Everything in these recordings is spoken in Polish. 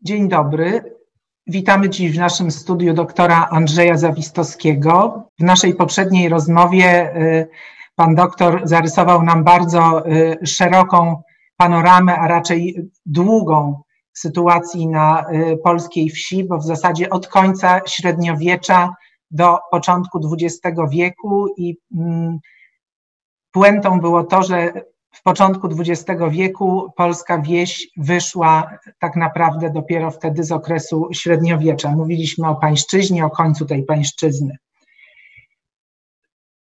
Dzień dobry. Witamy dziś w naszym studiu doktora Andrzeja Zawistowskiego. W naszej poprzedniej rozmowie y, pan doktor zarysował nam bardzo y, szeroką panoramę, a raczej długą sytuacji na y, polskiej wsi, bo w zasadzie od końca średniowiecza do początku XX wieku i mm, puentą było to, że w początku XX wieku polska wieś wyszła tak naprawdę dopiero wtedy z okresu średniowiecza. Mówiliśmy o pańszczyźnie, o końcu tej pańszczyzny.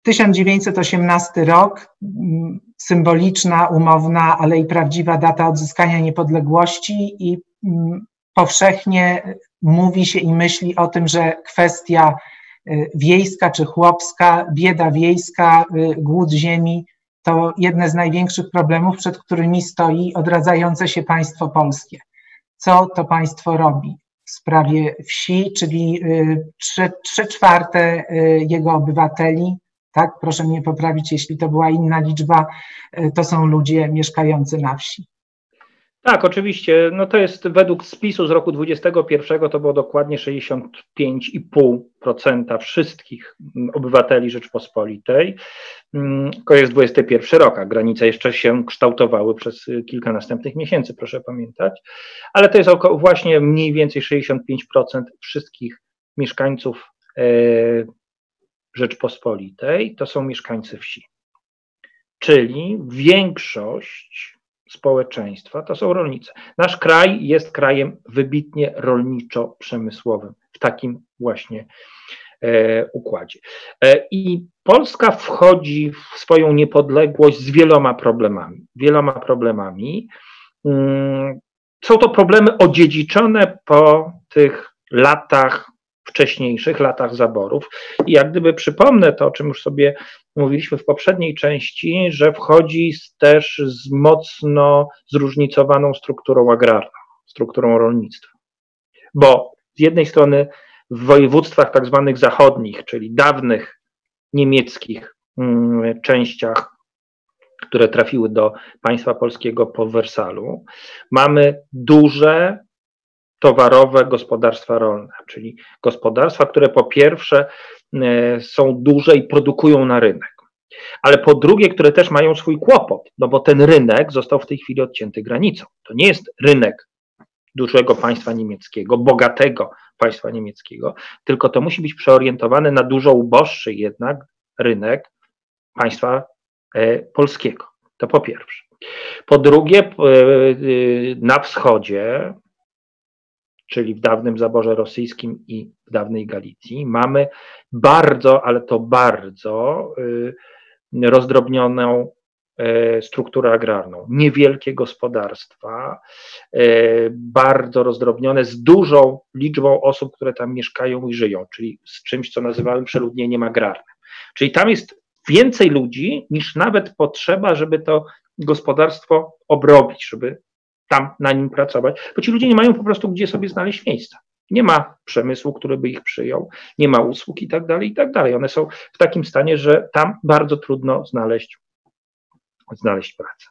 1918 rok, mm, symboliczna, umowna, ale i prawdziwa data odzyskania niepodległości i mm, powszechnie mówi się i myśli o tym, że kwestia y, wiejska czy chłopska, bieda wiejska, y, głód ziemi to jedne z największych problemów, przed którymi stoi odradzające się państwo polskie. Co to państwo robi w sprawie wsi, czyli y, trzy, czwarte jego obywateli tak? Proszę mnie poprawić, jeśli to była inna liczba, e, to są ludzie mieszkający na wsi. Tak, oczywiście. No to jest według spisu z roku 2021 to było dokładnie 65,5% wszystkich obywateli Rzeczpospolitej. Mm, jest 21 rok, a granice jeszcze się kształtowały przez kilka następnych miesięcy, proszę pamiętać. Ale to jest około właśnie mniej więcej 65% wszystkich mieszkańców e, Rzeczpospolitej to są mieszkańcy wsi. Czyli większość społeczeństwa to są rolnicy. Nasz kraj jest krajem wybitnie rolniczo-przemysłowym w takim właśnie e, układzie. E, I Polska wchodzi w swoją niepodległość z wieloma problemami. Wieloma problemami. Mm, są to problemy odziedziczone po tych latach wcześniejszych latach zaborów. I jak gdyby przypomnę to, o czym już sobie mówiliśmy w poprzedniej części, że wchodzi też z mocno zróżnicowaną strukturą agrarną, strukturą rolnictwa. Bo z jednej strony w województwach tak zwanych zachodnich, czyli dawnych niemieckich mm, częściach, które trafiły do państwa polskiego po Wersalu, mamy duże towarowe gospodarstwa rolne, czyli gospodarstwa, które po pierwsze e, są duże i produkują na rynek, ale po drugie, które też mają swój kłopot, no bo ten rynek został w tej chwili odcięty granicą. To nie jest rynek dużego państwa niemieckiego, bogatego państwa niemieckiego, tylko to musi być przeorientowane na dużo uboższy jednak rynek państwa e, polskiego. To po pierwsze. Po drugie, e, na wschodzie czyli w dawnym zaborze rosyjskim i w dawnej Galicji, mamy bardzo, ale to bardzo y, rozdrobnioną y, strukturę agrarną, niewielkie gospodarstwa, y, bardzo rozdrobnione, z dużą liczbą osób, które tam mieszkają i żyją, czyli z czymś, co nazywałem przeludnieniem agrarnym. Czyli tam jest więcej ludzi niż nawet potrzeba, żeby to gospodarstwo obrobić, żeby tam na nim pracować, bo ci ludzie nie mają po prostu gdzie sobie znaleźć miejsca. Nie ma przemysłu, który by ich przyjął, nie ma usług i tak dalej, i tak dalej. One są w takim stanie, że tam bardzo trudno znaleźć, znaleźć pracę.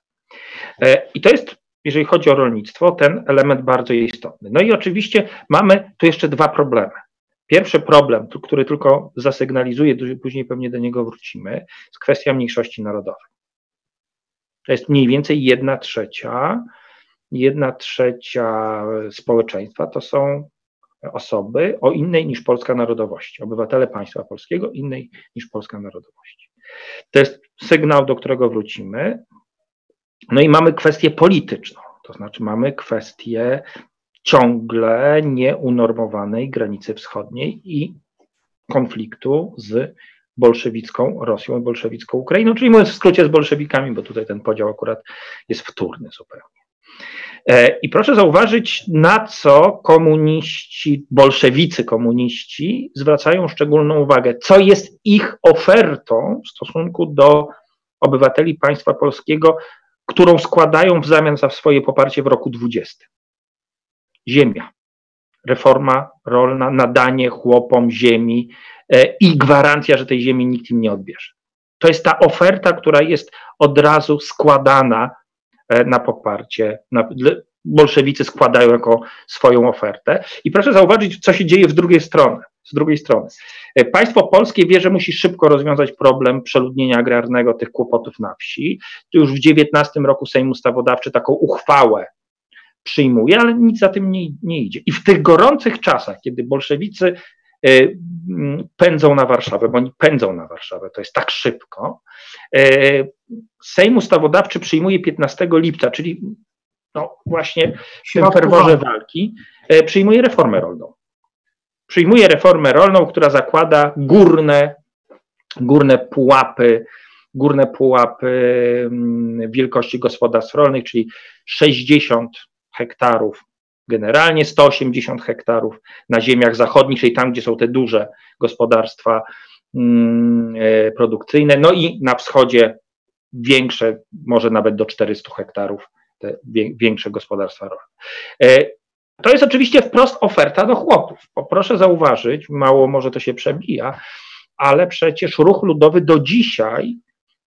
E, I to jest, jeżeli chodzi o rolnictwo, ten element bardzo istotny. No i oczywiście mamy tu jeszcze dwa problemy. Pierwszy problem, który tylko zasygnalizuję, później pewnie do niego wrócimy, jest kwestia mniejszości narodowej. To jest mniej więcej jedna trzecia jedna trzecia społeczeństwa to są osoby o innej niż polska narodowości, obywatele państwa polskiego innej niż polska narodowości. To jest sygnał, do którego wrócimy. No i mamy kwestię polityczną, to znaczy mamy kwestię ciągle nieunormowanej granicy wschodniej i konfliktu z bolszewicką Rosją i bolszewicką Ukrainą, czyli mówiąc w skrócie z bolszewikami, bo tutaj ten podział akurat jest wtórny zupełnie. E, I proszę zauważyć, na co komuniści, bolszewicy komuniści zwracają szczególną uwagę, co jest ich ofertą w stosunku do obywateli państwa polskiego, którą składają w zamian za swoje poparcie w roku 20. Ziemia. reforma rolna, nadanie chłopom ziemi e, i gwarancja, że tej ziemi nikt im nie odbierze. To jest ta oferta, która jest od razu składana na poparcie. Na, bolszewicy składają jako swoją ofertę. I proszę zauważyć, co się dzieje w drugiej stronie. Z drugiej strony, e, państwo polskie wie, że musi szybko rozwiązać problem przeludnienia agrarnego, tych kłopotów na wsi. Już w 19 roku Sejm Ustawodawczy taką uchwałę przyjmuje, ale nic za tym nie, nie idzie. I w tych gorących czasach, kiedy bolszewicy e, pędzą na Warszawę, bo oni pędzą na Warszawę, to jest tak szybko. E, Sejm Ustawodawczy przyjmuje 15 lipca, czyli no właśnie w tym ferworze walki, e, przyjmuje reformę rolną. Przyjmuje reformę rolną, która zakłada górne, górne pułapy, górne pułapy mm, wielkości gospodarstw rolnych, czyli 60 hektarów generalnie 180 hektarów na ziemiach zachodnich, czyli tam, gdzie są te duże gospodarstwa mm, e, produkcyjne, no i na wschodzie większe, może nawet do 400 hektarów, te większe gospodarstwa rolne. E, to jest oczywiście wprost oferta do chłopów, proszę zauważyć, mało może to się przebija, ale przecież ruch ludowy do dzisiaj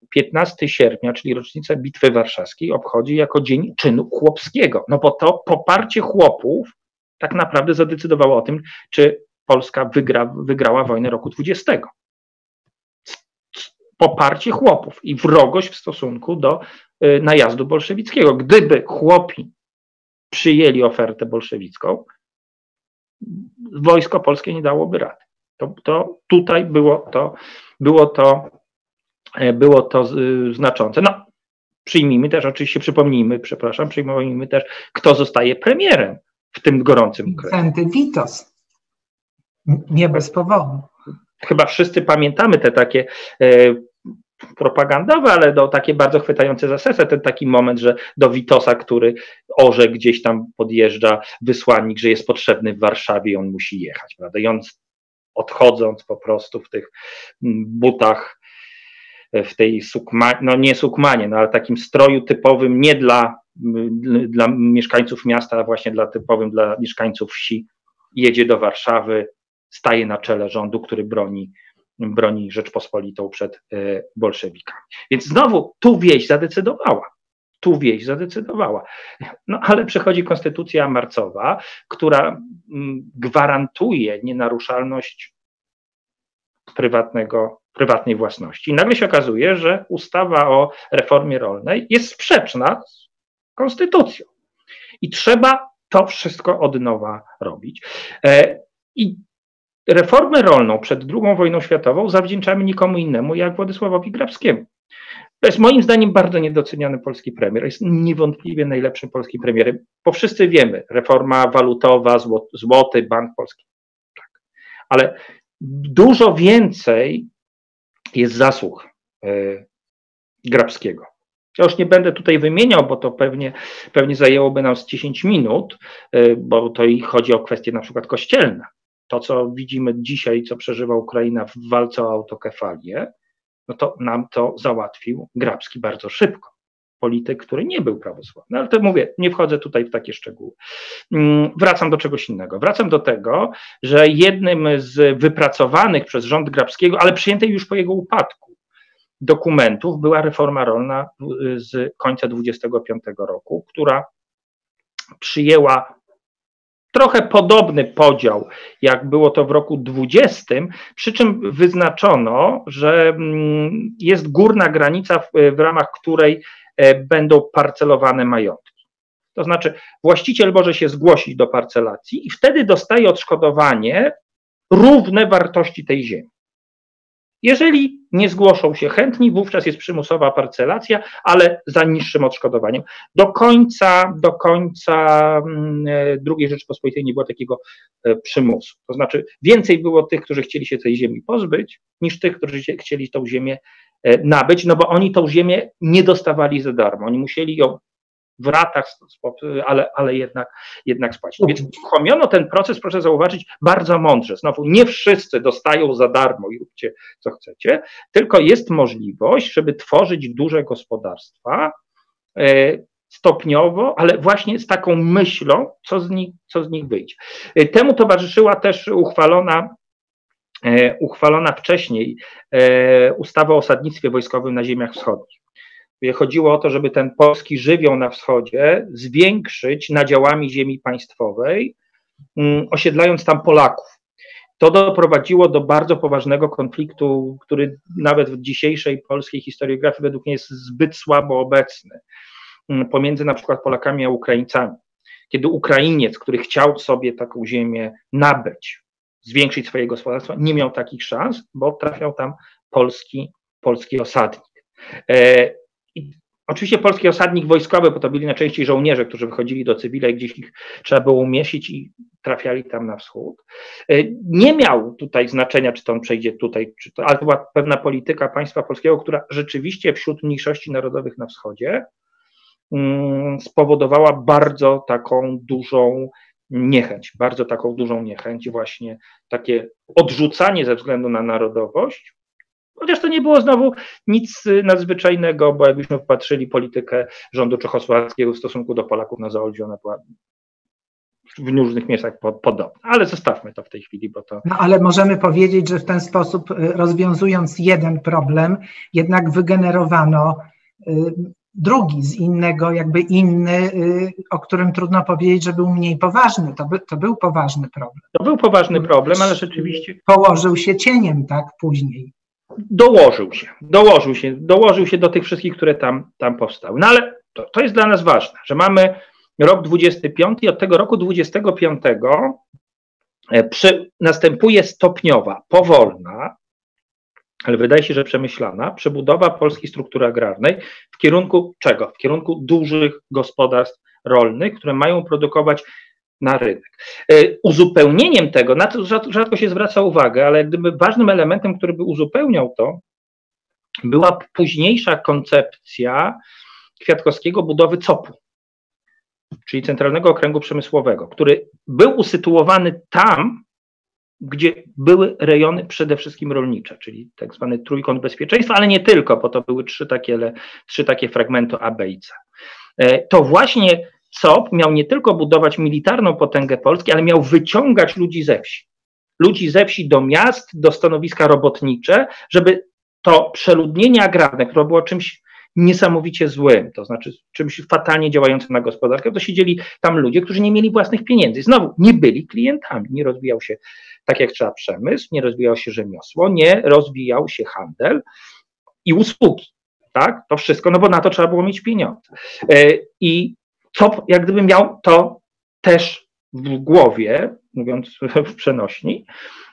15 sierpnia, czyli rocznicę Bitwy Warszawskiej, obchodzi jako dzień czynu chłopskiego. No bo to poparcie chłopów tak naprawdę zadecydowało o tym, czy Polska wygra, wygrała wojnę roku 20. Poparcie chłopów i wrogość w stosunku do y, najazdu bolszewickiego. Gdyby chłopi przyjęli ofertę bolszewicką, wojsko polskie nie dałoby rady. To, to tutaj było to, było to było to znaczące. No, przyjmijmy też, oczywiście przypomnijmy, przepraszam, przyjmijmy też, kto zostaje premierem w tym gorącym kraju. Witos. Nie bez powodu. Chyba wszyscy pamiętamy te takie e, propagandowe, ale do takie bardzo chwytające za serce, ten taki moment, że do Witosa, który orze gdzieś tam podjeżdża wysłannik, że jest potrzebny w Warszawie i on musi jechać, prawda? I on odchodząc po prostu w tych butach w tej sukmanie, no nie sukmanie, no ale takim stroju typowym nie dla, dla mieszkańców miasta, a właśnie dla typowym dla mieszkańców wsi, jedzie do Warszawy, staje na czele rządu, który broni, broni Rzeczpospolitą przed e, bolszewikami. Więc znowu tu wieś zadecydowała. Tu wieś zadecydowała. No ale przychodzi konstytucja marcowa, która gwarantuje nienaruszalność prywatnego prywatnej własności. I nagle się okazuje, że ustawa o reformie rolnej jest sprzeczna z konstytucją. I trzeba to wszystko od nowa robić. E, I reformę rolną przed II wojną światową zawdzięczamy nikomu innemu jak Władysławowi Grabskiemu. To jest moim zdaniem bardzo niedoceniany polski premier. Jest niewątpliwie najlepszym polskim premierem, bo wszyscy wiemy, reforma walutowa, złoty, bank polski. Tak. Ale dużo więcej jest zasług e, Grabskiego. Ja już nie będę tutaj wymieniał, bo to pewnie, pewnie zajęłoby nam z 10 minut, e, bo to i chodzi o kwestie na przykład kościelne. To, co widzimy dzisiaj, co przeżywa Ukraina w walce o autokefalię, no to nam to załatwił Grabski bardzo szybko. Polityk, który nie był prawosławny, ale to mówię, nie wchodzę tutaj w takie szczegóły. Mm, wracam do czegoś innego. Wracam do tego, że jednym z wypracowanych przez rząd Grabskiego, ale przyjętej już po jego upadku, dokumentów była reforma rolna z końca 25 roku, która przyjęła trochę podobny podział, jak było to w roku 20, przy czym wyznaczono, że mm, jest górna granica, w, w ramach której będą parcelowane majątki. To znaczy, właściciel może się zgłosić do parcelacji i wtedy dostaje odszkodowanie równe wartości tej ziemi. Jeżeli nie zgłoszą się chętni, wówczas jest przymusowa parcelacja, ale za niższym odszkodowaniem. Do końca, do końca mm, e, II Rzeczpospolitej nie było takiego e, przymusu. To znaczy więcej było tych, którzy chcieli się tej ziemi pozbyć, niż tych, którzy chcieli tą ziemię e, nabyć, no bo oni tą ziemię nie dostawali za darmo. Oni musieli ją w ratach, ale, ale jednak, jednak spłacić. Więc uruchomiono ten proces, proszę zauważyć, bardzo mądrze. Znowu, nie wszyscy dostają za darmo i róbcie co chcecie, tylko jest możliwość, żeby tworzyć duże gospodarstwa, e, stopniowo, ale właśnie z taką myślą, co z nich, co z nich wyjdzie. Temu towarzyszyła też uchwalona E, uchwalona wcześniej e, ustawa o osadnictwie wojskowym na ziemiach wschodnich. Chodziło o to, żeby ten polski żywioł na wschodzie zwiększyć nadziałami ziemi państwowej, mm, osiedlając tam Polaków. To doprowadziło do bardzo poważnego konfliktu, który nawet w dzisiejszej polskiej historiografii według mnie jest zbyt słabo obecny, mm, pomiędzy na przykład Polakami a Ukraińcami. Kiedy Ukrainiec, który chciał sobie taką ziemię nabyć, zwiększyć swoje gospodarstwo, nie miał takich szans, bo trafiał tam polski, polski osadnik. E, oczywiście polski osadnik wojskowy, bo to byli najczęściej żołnierze, którzy wychodzili do cywila i gdzieś ich trzeba było umieścić i trafiali tam na wschód. E, nie miał tutaj znaczenia, czy to on przejdzie tutaj, czy to, ale to była pewna polityka państwa polskiego, która rzeczywiście wśród mniejszości narodowych na wschodzie mm, spowodowała bardzo taką dużą niechęć, bardzo taką dużą niechęć, właśnie takie odrzucanie ze względu na narodowość. Chociaż to nie było znowu nic nadzwyczajnego, bo jakbyśmy popatrzyli politykę rządu czechosłowackiego w stosunku do Polaków na Zaolzie, ona była w różnych miejscach podobna. Ale zostawmy to w tej chwili, bo to. No ale możemy powiedzieć, że w ten sposób, y, rozwiązując jeden problem, jednak wygenerowano y, drugi z innego, jakby inny, y, o którym trudno powiedzieć, że był mniej poważny. To, by, to był poważny problem. To był poważny problem, ale rzeczywiście. Położył się cieniem, tak, później. Dołożył się, dołożył się, dołożył się do tych wszystkich, które tam, tam powstały. No ale to, to jest dla nas ważne, że mamy rok 25 i od tego roku 25 e, przy, następuje stopniowa, powolna, ale wydaje się, że przemyślana, przebudowa polskiej struktury agrarnej w kierunku czego? W kierunku dużych gospodarstw rolnych, które mają produkować na rynek. E, uzupełnieniem tego, na to rzadko się zwraca uwagę, ale gdyby ważnym elementem, który by uzupełniał to, była późniejsza koncepcja Kwiatkowskiego budowy COP-u, czyli Centralnego Okręgu Przemysłowego, który był usytuowany tam, gdzie były rejony przede wszystkim rolnicze, czyli tak zwany trójkąt bezpieczeństwa, ale nie tylko, bo to były trzy takie, trzy takie fragmenty A, B i C. E, to właśnie COP miał nie tylko budować militarną potęgę Polski, ale miał wyciągać ludzi ze wsi. Ludzi ze wsi do miast, do stanowiska robotnicze, żeby to przeludnienie agrarne, które było czymś niesamowicie złym, to znaczy czymś fatalnie działającym na gospodarkę, to siedzieli tam ludzie, którzy nie mieli własnych pieniędzy. Znowu, nie byli klientami, nie rozwijał się tak jak trzeba przemysł, nie rozwijał się rzemiosło, nie rozwijał się handel i usługi. Tak? To wszystko, no bo na to trzeba było mieć pieniądze. E, I co, jak gdybym miał to też w głowie, mówiąc w przenośni,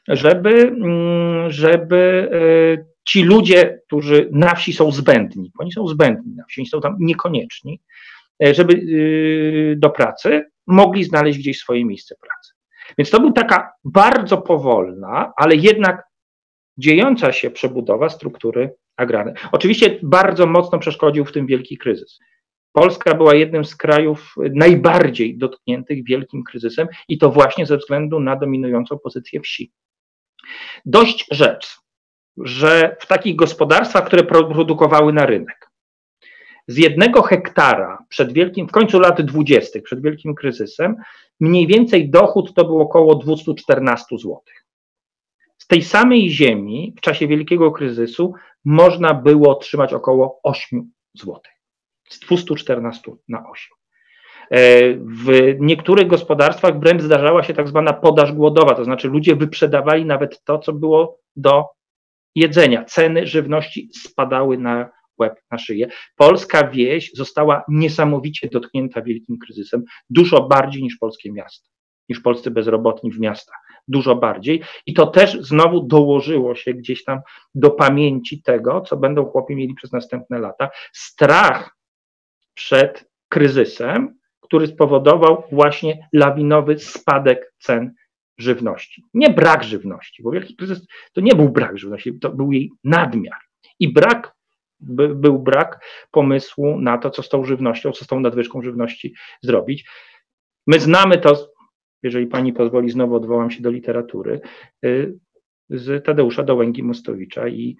żeby, mm, żeby e, ci ludzie, którzy na wsi są zbędni, oni są zbędni na wsi, oni są tam niekonieczni, e, żeby y, do pracy mogli znaleźć gdzieś swoje miejsce pracy. Więc to była taka bardzo powolna, ale jednak dziejąca się przebudowa struktury agrarnej. Oczywiście bardzo mocno przeszkodził w tym wielki kryzys. Polska była jednym z krajów najbardziej dotkniętych wielkim kryzysem i to właśnie ze względu na dominującą pozycję wsi. Dość rzecz, że w takich gospodarstwach, które produkowały na rynek, z jednego hektara przed wielkim, w końcu lat 20., przed wielkim kryzysem, mniej więcej dochód to był około 214 zł. Z tej samej ziemi w czasie wielkiego kryzysu można było otrzymać około 8 zł. Z 214 na 8. E, w niektórych gospodarstwach wręcz zdarzała się tak zwana podaż głodowa, to znaczy ludzie wyprzedawali nawet to, co było do jedzenia. Ceny żywności spadały na łeb na szyję. Polska wieś została niesamowicie dotknięta wielkim kryzysem, dużo bardziej niż polskie miasta, niż polscy bezrobotni w miastach, dużo bardziej. I to też znowu dołożyło się gdzieś tam do pamięci tego, co będą chłopi mieli przez następne lata. Strach przed kryzysem, który spowodował właśnie lawinowy spadek cen żywności. Nie brak żywności, bo wielki kryzys to nie był brak żywności, to był jej nadmiar. I brak by, był brak pomysłu na to, co z tą żywnością, co z tą nadwyżką żywności zrobić. My znamy to, jeżeli pani pozwoli, znowu odwołam się do literatury, y, z Tadeusza Dołęgi Mostowicza i,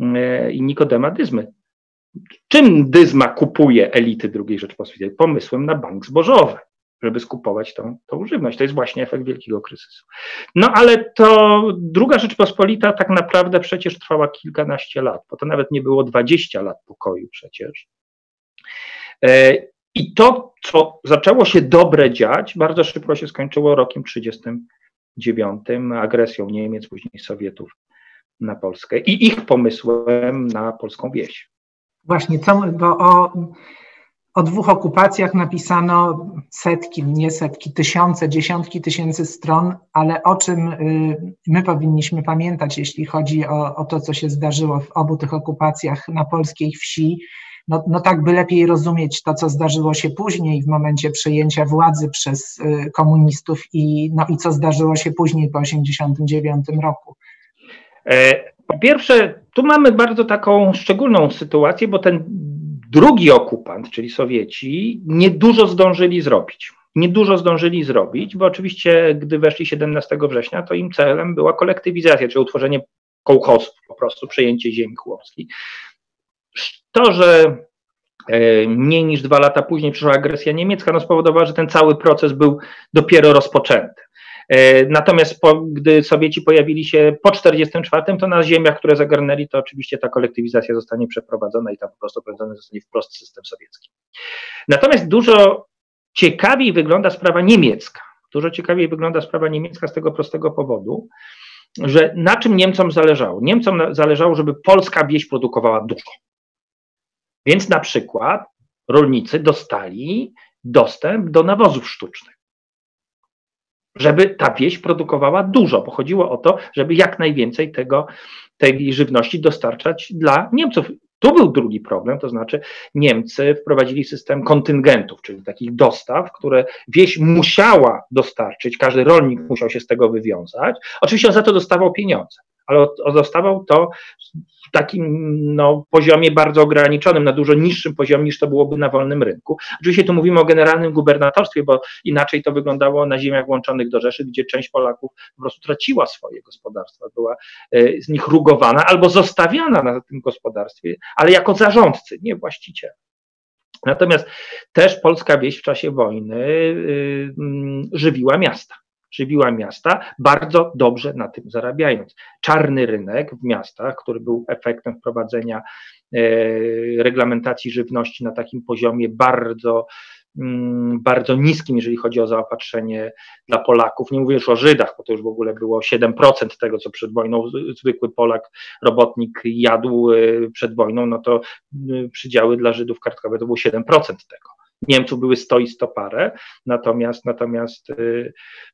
y, i Nikodema Dyzmy. czym Dyzma kupuje elity II Rzeczpospolitej? Pomysłem na bank zbożowy żeby skupować tą, tą żywność. To jest właśnie efekt wielkiego kryzysu. No ale to druga Rzeczpospolita tak naprawdę przecież trwała kilkanaście lat, bo to nawet nie było 20 lat pokoju przecież. E, I to, co zaczęło się dobre dziać, bardzo szybko się skończyło rokiem 1939, agresją Niemiec, później Sowietów na Polskę i ich pomysłem na polską wieś. Właśnie, co, bo o o dwóch okupacjach napisano setki, nie setki, tysiące, dziesiątki tysięcy stron, ale o czym y, my powinniśmy pamiętać, jeśli chodzi o, o to, co się zdarzyło w obu tych okupacjach na polskiej wsi, no, no tak by lepiej rozumieć to, co zdarzyło się później w momencie przejęcia władzy przez y, komunistów i, no, i co zdarzyło się później po 1989 roku. E, po pierwsze, tu mamy bardzo taką szczególną sytuację, bo ten drugi okupant, czyli Sowieci, niedużo zdążyli zrobić. Niedużo zdążyli zrobić, bo oczywiście, gdy weszli 17 września, to im celem była kolektywizacja, czyli utworzenie kołchozów, po prostu przejęcie ziemi chłopskiej. To, że e, mniej niż dwa lata później przyszła agresja niemiecka, no spowodowało, że ten cały proces był dopiero rozpoczęty. E, natomiast po, gdy Sowieci pojawili się po 1944, to na ziemiach, które zagarnęli, to oczywiście ta kolektywizacja zostanie przeprowadzona i tam po prostu prowadzony zostanie wprost system sowiecki. Natomiast dużo ciekawiej wygląda sprawa niemiecka. Dużo ciekawiej wygląda sprawa niemiecka z tego prostego powodu, że na czym Niemcom zależało? Niemcom zależało, żeby polska wieś produkowała dużo. Więc na przykład rolnicy dostali dostęp do nawozów sztucznych żeby ta wieś produkowała dużo, bo chodziło o to, żeby jak najwięcej tego, tej żywności dostarczać dla Niemców. Tu był drugi problem, to znaczy Niemcy wprowadzili system kontyngentów, czyli takich dostaw, które wieś musiała dostarczyć, każdy rolnik musiał się z tego wywiązać. Oczywiście on za to dostawał pieniądze, ale dostawał to w takim no, poziomie bardzo ograniczonym, na dużo niższym poziomie niż to byłoby na wolnym rynku. Oczywiście tu mówimy o generalnym gubernatorstwie, bo inaczej to wyglądało na ziemiach włączonych do Rzeszy, gdzie część Polaków po prostu traciła swoje gospodarstwa, była e, z nich rugowana albo zostawiana na tym gospodarstwie, ale jako zarządcy, nie właściciel. Natomiast też polska wieś w czasie wojny y, mm, żywiła miasta żywiła miasta, bardzo dobrze na tym zarabiając. Czarny rynek w miastach, który był efektem wprowadzenia e, reglamentacji żywności na takim poziomie bardzo mm, bardzo niskim, jeżeli chodzi o zaopatrzenie dla Polaków. Nie mówię już o Żydach, bo to już w ogóle było 7% tego, co przed wojną zwykły Polak, robotnik jadł e, przed wojną, no to przydziały dla Żydów kartkowe to było 7% tego. Niemców były 100 i 100 parę, natomiast, natomiast y,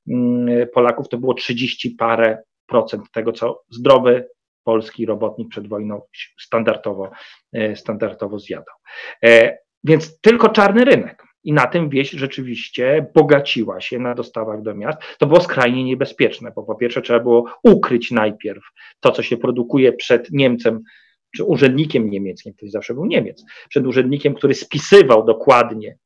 y, Polaków to było 30 parę procent tego, co zdrowy polski robotnik przed wojną standardowo, y, standardowo zjadał. E, więc tylko czarny rynek. I na tym wieś rzeczywiście bogaciła się na dostawach do miast. To było skrajnie niebezpieczne, bo po pierwsze trzeba było ukryć najpierw to, co się produkuje przed Niemcem czy urzędnikiem niemieckim, który zawsze był Niemiec, przed urzędnikiem, który spisywał dokładnie,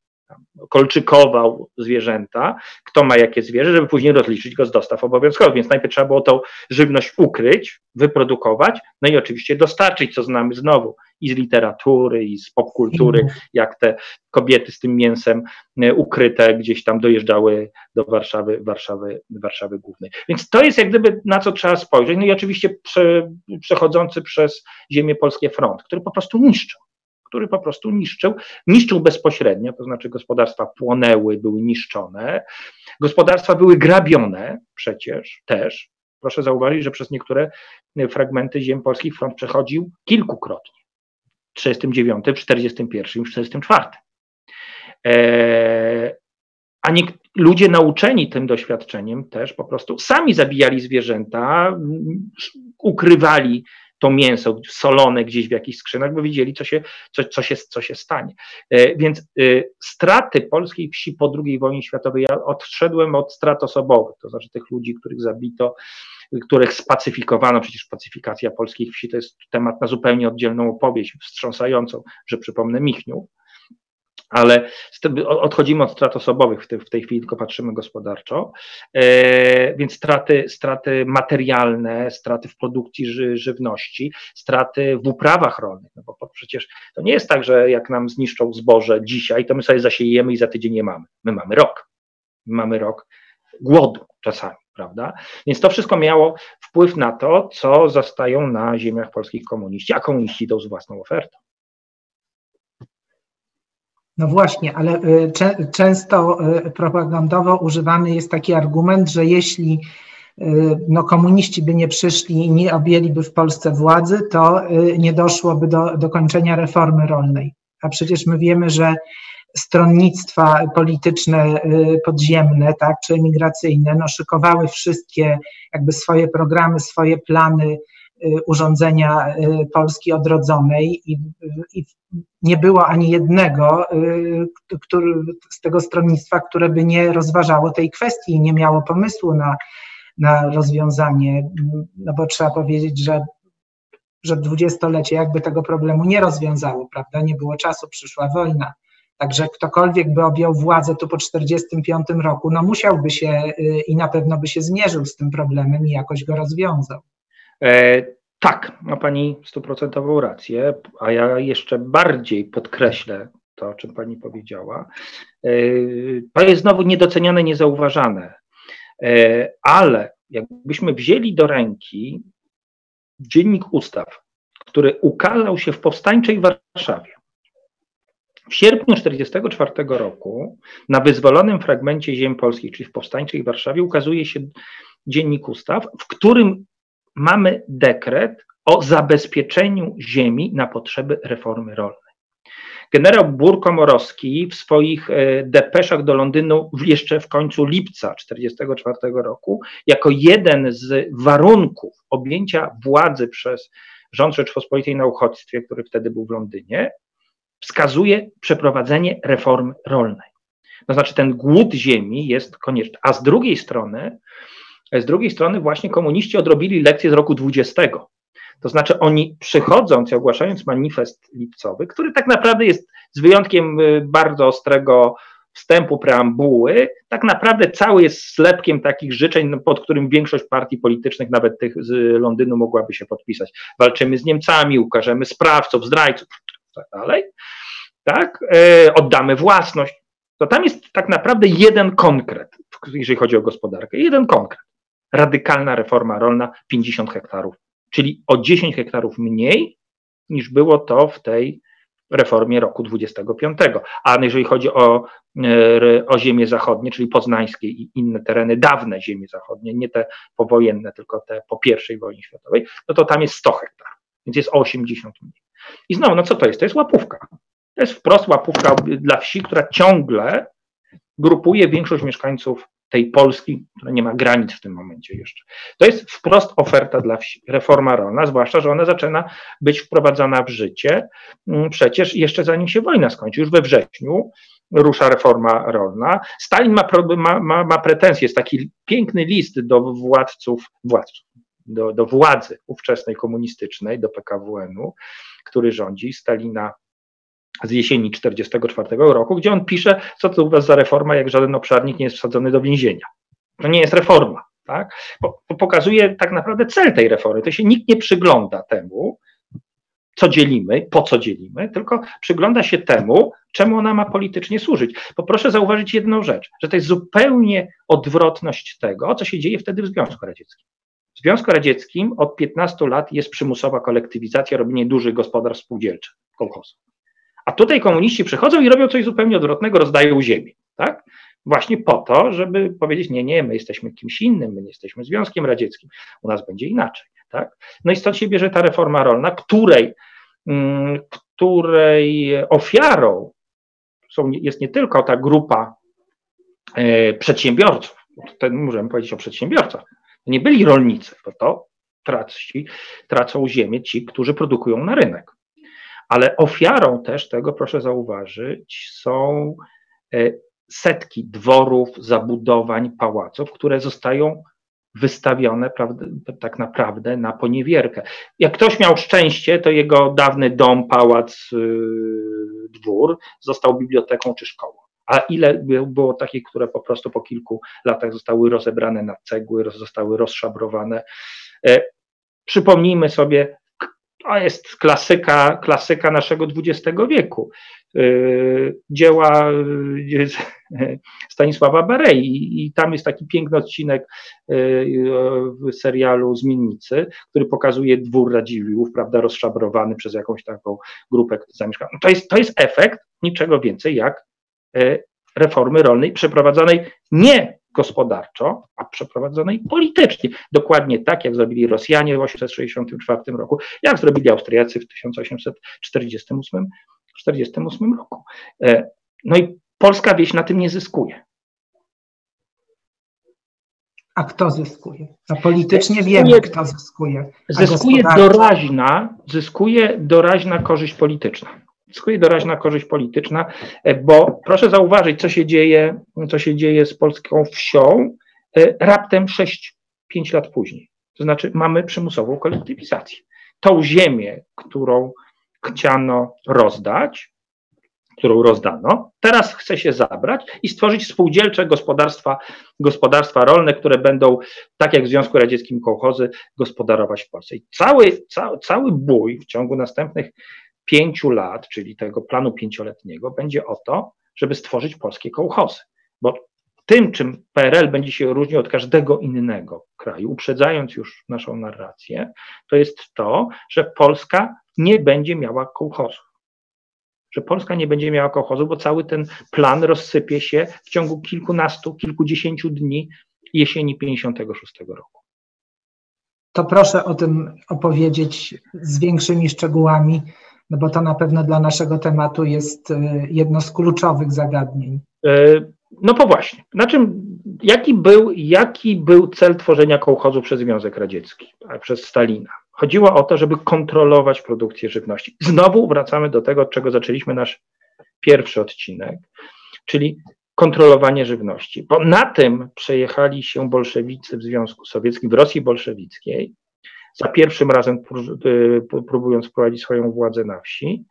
kolczykował zwierzęta, kto ma jakie zwierzę, żeby później rozliczyć go z dostaw obowiązkowych. Więc najpierw trzeba było tą żywność ukryć, wyprodukować, no i oczywiście dostarczyć, co znamy znowu i z literatury, i z popkultury, mhm. jak te kobiety z tym mięsem e, ukryte gdzieś tam dojeżdżały do Warszawy, Warszawy, Warszawy Głównej. Więc to jest jak gdyby na co trzeba spojrzeć. No i oczywiście prze, przechodzący przez ziemię polskie front, który po prostu niszczą który po prostu niszczył, niszczył bezpośrednio, to znaczy gospodarstwa płonęły, były niszczone, gospodarstwa były grabione przecież też. Proszę zauważyć, że przez niektóre fragmenty ziem polskich front przechodził kilkukrotnie. W 1939, w 1941 i w 1944. Eee, a nie, ludzie nauczeni tym doświadczeniem też po prostu sami zabijali zwierzęta, ukrywali to mięso solone gdzieś w jakichś skrzynach, bo widzieli, co się, co, co się, co się stanie. E, więc e, straty polskiej wsi po II wojnie światowej, ja odszedłem od strat osobowych, to znaczy tych ludzi, których zabito, których spacyfikowano, przecież pacyfikacja polskiej wsi to jest temat na zupełnie oddzielną opowieść, wstrząsającą, że przypomnę Michniów. Ale odchodzimy od strat osobowych w tej, w tej chwili, tylko patrzymy gospodarczo, e, więc straty, straty materialne, straty w produkcji ży, żywności, straty w uprawach rolnych, no bo przecież to nie jest tak, że jak nam zniszczą zboże dzisiaj, to my sobie zasiejemy i za tydzień nie mamy. My mamy rok. My mamy rok głodu czasami, prawda? Więc to wszystko miało wpływ na to, co zastają na ziemiach polskich komuniści, a komuniści idą z własną ofertą. No właśnie, ale y, często y, propagandowo używany jest taki argument, że jeśli y, no, komuniści by nie przyszli i nie objęliby w Polsce władzy, to nie doszłoby do dokończenia reformy rolnej. A przecież my wiemy, że stronnictwa polityczne podziemne, tak, czy emigracyjne, no, szykowały wszystkie jakby swoje programy, swoje plany urządzenia Polski odrodzonej i, i nie było ani jednego y, który, z tego stronnictwa, które by nie rozważało tej kwestii i nie miało pomysłu na, na rozwiązanie. No bo trzeba powiedzieć, że, że dwudziestolecie jakby tego problemu nie rozwiązało, prawda? Nie było czasu, przyszła wojna. Także ktokolwiek by objął władzę tu po 1945 roku, no musiałby się y, i na pewno by się zmierzył z tym problemem i jakoś go rozwiązał. E tak, ma Pani stuprocentową rację, a ja jeszcze bardziej podkreślę to, o czym Pani powiedziała. E, to jest znowu niedoceniane, niezauważane, e, ale jakbyśmy wzięli do ręki dziennik ustaw, który ukazał się w powstańczej Warszawie. W sierpniu 1944 roku na wyzwolonym fragmencie ziem polskich, czyli w powstańczej Warszawie, ukazuje się dziennik ustaw, w którym mamy dekret o zabezpieczeniu ziemi na potrzeby reformy rolnej. Generał Burkomorowski w swoich e, depeszach do Londynu jeszcze w końcu lipca 1944 roku, jako jeden z warunków objęcia władzy przez rząd Rzeczpospolitej na uchodźstwie, który wtedy był w Londynie, wskazuje przeprowadzenie reformy rolnej. To znaczy, ten głód ziemi jest konieczny. A z drugiej strony, z drugiej strony właśnie komuniści odrobili lekcję z roku 20. To znaczy oni przychodząc i ogłaszając manifest lipcowy, który tak naprawdę jest z wyjątkiem y, bardzo ostrego wstępu preambuły, tak naprawdę cały jest sklepkiem takich życzeń, no, pod którym większość partii politycznych, nawet tych z Londynu, mogłaby się podpisać. Walczymy z Niemcami, ukażemy sprawców, zdrajców, tak dalej. Tak? E, oddamy własność. To tam jest tak naprawdę jeden konkret, jeżeli chodzi o gospodarkę. Jeden konkret radykalna reforma rolna 50 hektarów, czyli o 10 hektarów mniej niż było to w tej reformie roku 25. A jeżeli chodzi o, e, o ziemie zachodnie, czyli poznańskie i inne tereny, dawne ziemie zachodnie, nie te powojenne, tylko te po I wojnie światowej, no to tam jest 100 hektarów, więc jest 80 mniej. I znowu, no co to jest? To jest łapówka. To jest wprost łapówka dla wsi, która ciągle grupuje większość mieszkańców tej Polski, która nie ma granic w tym momencie jeszcze. To jest wprost oferta dla wsi, reforma rolna, zwłaszcza, że ona zaczyna być wprowadzana w życie mm, przecież jeszcze zanim się wojna skończy, już we wrześniu rusza reforma rolna. Stalin ma, ma, ma, ma pretensje, jest taki piękny list do władców, władców do, do władzy ówczesnej komunistycznej, do PKWN-u, który rządzi, Stalina z jesieni 1944 roku, gdzie on pisze, co to u was za reforma, jak żaden obszarnik nie jest wsadzony do więzienia. To nie jest reforma. Tak? pokazuje tak naprawdę cel tej reformy. To się nikt nie przygląda temu, co dzielimy, po co dzielimy, tylko przygląda się temu, czemu ona ma politycznie służyć. Bo proszę zauważyć jedną rzecz, że to jest zupełnie odwrotność tego, co się dzieje wtedy w Związku Radzieckim. W Związku Radzieckim od 15 lat jest przymusowa kolektywizacja, robienie dużych gospodarstw spółdzielczych, kolchozów. A tutaj komuniści przychodzą i robią coś zupełnie odwrotnego, rozdają ziemię, tak? Właśnie po to, żeby powiedzieć, nie, nie, my jesteśmy kimś innym, my nie jesteśmy Związkiem Radzieckim, u nas będzie inaczej, tak? No i stąd się bierze ta reforma rolna, której, mm, której ofiarą są, jest nie tylko ta grupa e, przedsiębiorców, tutaj możemy powiedzieć o przedsiębiorcach, nie byli rolnicy, bo to traci, tracą ziemię ci, którzy produkują na rynek. Ale ofiarą też tego, proszę zauważyć, są e, setki dworów, zabudowań, pałaców, które zostają wystawione tak naprawdę na poniewierkę. Jak ktoś miał szczęście, to jego dawny dom, pałac y, dwór został biblioteką czy szkołą. A ile było takich, które po prostu po kilku latach zostały rozebrane na cegły, zostały rozszabrowane. E, przypomnijmy sobie, to jest klasyka, klasyka naszego XX wieku. E, dzieła e, Stanisława Barei i tam jest taki piękny odcinek w serialu Zmiennicy, który pokazuje dwór Radziwiłłów, prawda, rozszabrowany przez jakąś taką grupę zamieszkaną. To jest, to jest efekt niczego więcej jak reformy rolnej przeprowadzonej nie gospodarczo, a przeprowadzonej politycznie. Dokładnie tak, jak zrobili Rosjanie w 1864 roku, jak zrobili Austriacy w 1848 48 roku. E, no i polska wieś na tym nie zyskuje. A kto zyskuje? A politycznie zyskuje, wiemy, kto zyskuje. zyskuje doraźna, zyskuje doraźna korzyść polityczna zyskuje doraźna korzyść polityczna, e, bo proszę zauważyć, co się dzieje, co się dzieje z polską wsią e, raptem 6-5 lat później. To znaczy mamy przymusową kolektywizację. Tą ziemię, którą chciano rozdać, którą rozdano, teraz chce się zabrać i stworzyć spółdzielcze gospodarstwa, gospodarstwa rolne, które będą, tak jak w Związku Radzieckim kołchozy, gospodarować w Polsce. I cały, cały, cały bój w ciągu następnych pięciu lat, czyli tego planu pięcioletniego, będzie o to, żeby stworzyć polskie kołchozy. Bo tym, czym PRL będzie się różnił od każdego innego kraju, uprzedzając już naszą narrację, to jest to, że Polska nie będzie miała kołchozów. Że Polska nie będzie miała kołchozów, bo cały ten plan rozsypie się w ciągu kilkunastu, kilkudziesięciu dni jesieni 56 roku. To proszę o tym opowiedzieć z większymi szczegółami no bo to na pewno dla naszego tematu jest e, jedno z kluczowych zagadnień. E, no po właśnie. Znaczy, jaki był, jaki był cel tworzenia kołchozu przez Związek Radziecki, przez Stalina? Chodziło o to, żeby kontrolować produkcję żywności. Znowu wracamy do tego, od czego zaczęliśmy nasz pierwszy odcinek, czyli kontrolowanie żywności. Bo na tym przejechali się bolszewicy w Związku Sowieckim, w Rosji bolszewickiej, za pierwszym razem y, próbując wprowadzić swoją władzę na wsi,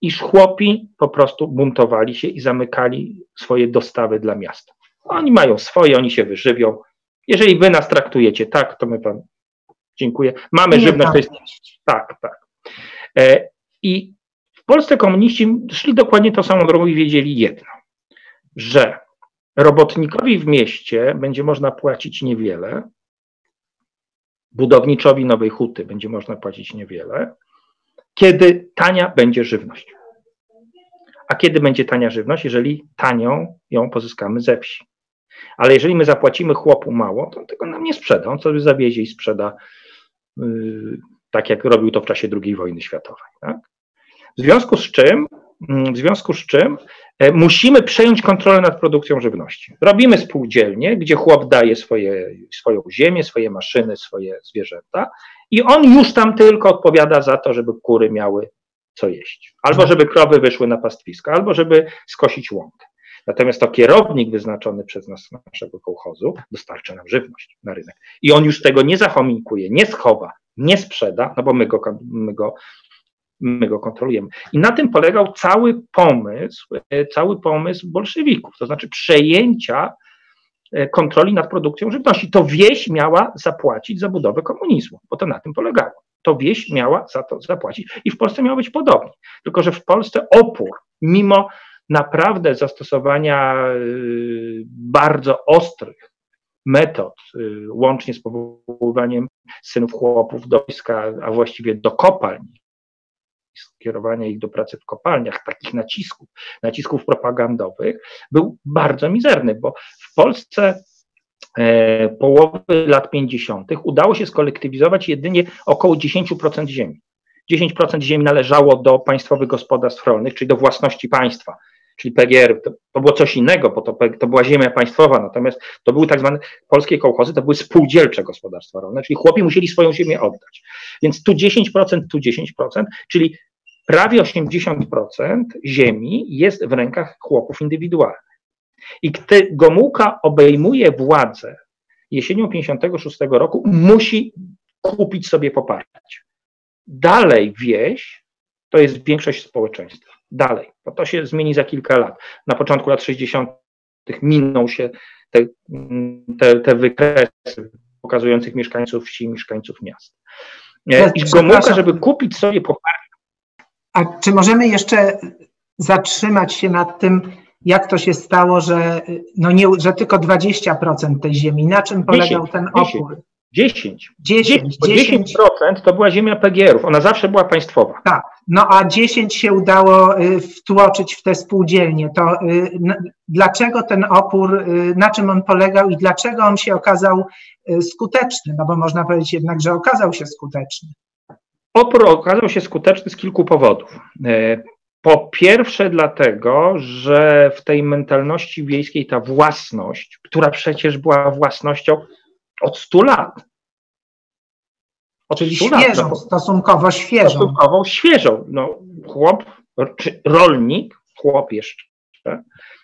iż chłopi po prostu buntowali się i zamykali swoje dostawy dla miasta. Oni mają swoje, oni się wyżywią. Jeżeli wy nas traktujecie tak, to my wam dziękuję. Mamy Nie żywność, to jest tak, tak. E, I w Polsce komuniści szli dokładnie tą samą drogą i wiedzieli jedno, że robotnikowi w mieście będzie można płacić niewiele, budowniczowi nowej huty będzie można płacić niewiele, kiedy tania będzie żywność. A kiedy będzie tania żywność? Jeżeli tanią ją pozyskamy ze wsi. Ale jeżeli my zapłacimy chłopu mało, to on tego nam nie sprzeda. On sobie zawiezie i sprzeda, yy, tak jak robił to w czasie II wojny światowej. Tak? W związku z czym, w związku z czym E, musimy przejąć kontrolę nad produkcją żywności. Robimy spółdzielnie, gdzie chłop daje swoje, swoją ziemię, swoje maszyny, swoje zwierzęta i on już tam tylko odpowiada za to, żeby kury miały co jeść. Albo żeby krowy wyszły na pastwisko, albo żeby skosić łąkę. Natomiast to kierownik wyznaczony przez nas, naszego kołchozu, dostarcza nam żywność na rynek. I on już tego nie zachomikuje, nie schowa, nie sprzeda, no bo my go, my go my go kontrolujemy. I na tym polegał cały pomysł, e, cały pomysł bolszewików, to znaczy przejęcia e, kontroli nad produkcją żywności. To wieś miała zapłacić za budowę komunizmu, bo to na tym polegało. To wieś miała za to zapłacić i w Polsce miało być podobnie. Tylko, że w Polsce opór, mimo naprawdę zastosowania e, bardzo ostrych metod, łącznie z powoływaniem synów chłopów do wojska, a właściwie do kopalni, skierowania ich do pracy w kopalniach, takich nacisków, nacisków propagandowych, był bardzo mizerny, bo w Polsce e, połowy lat 50. udało się skolektywizować jedynie około 10% ziemi. 10% ziemi należało do państwowych gospodarstw rolnych, czyli do własności państwa, czyli PGR. To, to było coś innego, bo to, to, była ziemia państwowa, natomiast to były tak zwane polskie kołchozy, to były spółdzielcze gospodarstwa rolne, czyli chłopi musieli swoją ziemię oddać. Więc tu 10%, tu 10%, czyli prawie 80% ziemi jest w rękach chłopów indywidualnych. I gdy Gomułka obejmuje władzę jesienią 56 roku, musi kupić sobie poparcie. Dalej wieś to jest większość społeczeństwa. dalej, bo to się zmieni za kilka lat. Na początku lat 60. miną się te, te, te wykresy pokazujących mieszkańców wsi i mieszkańców miast. E, I Gomułka, żeby kupić sobie poparcie. A czy możemy jeszcze zatrzymać się nad tym, jak to się stało, że, no nie, że tylko 20% tej ziemi, na czym polegał 10, ten opór? 10. 10, 10, 10% to była ziemia PGR-ów, ona zawsze była państwowa. Tak, no a 10 się udało y, wtłoczyć w te spółdzielnie. To y, dlaczego ten opór, y, na czym on polegał i dlaczego on się okazał skuteczny? No bo można powiedzieć jednak, że okazał się skuteczny. Opór okazał się skuteczny z kilku powodów. E, po pierwsze, dlatego, że w tej mentalności wiejskiej ta własność, która przecież była własnością od 100 lat. Od Czyli świeżą, lat, stosunkowo świeżą. Stosunkowo świeżą. No, chłop, czy rolnik, chłop jeszcze,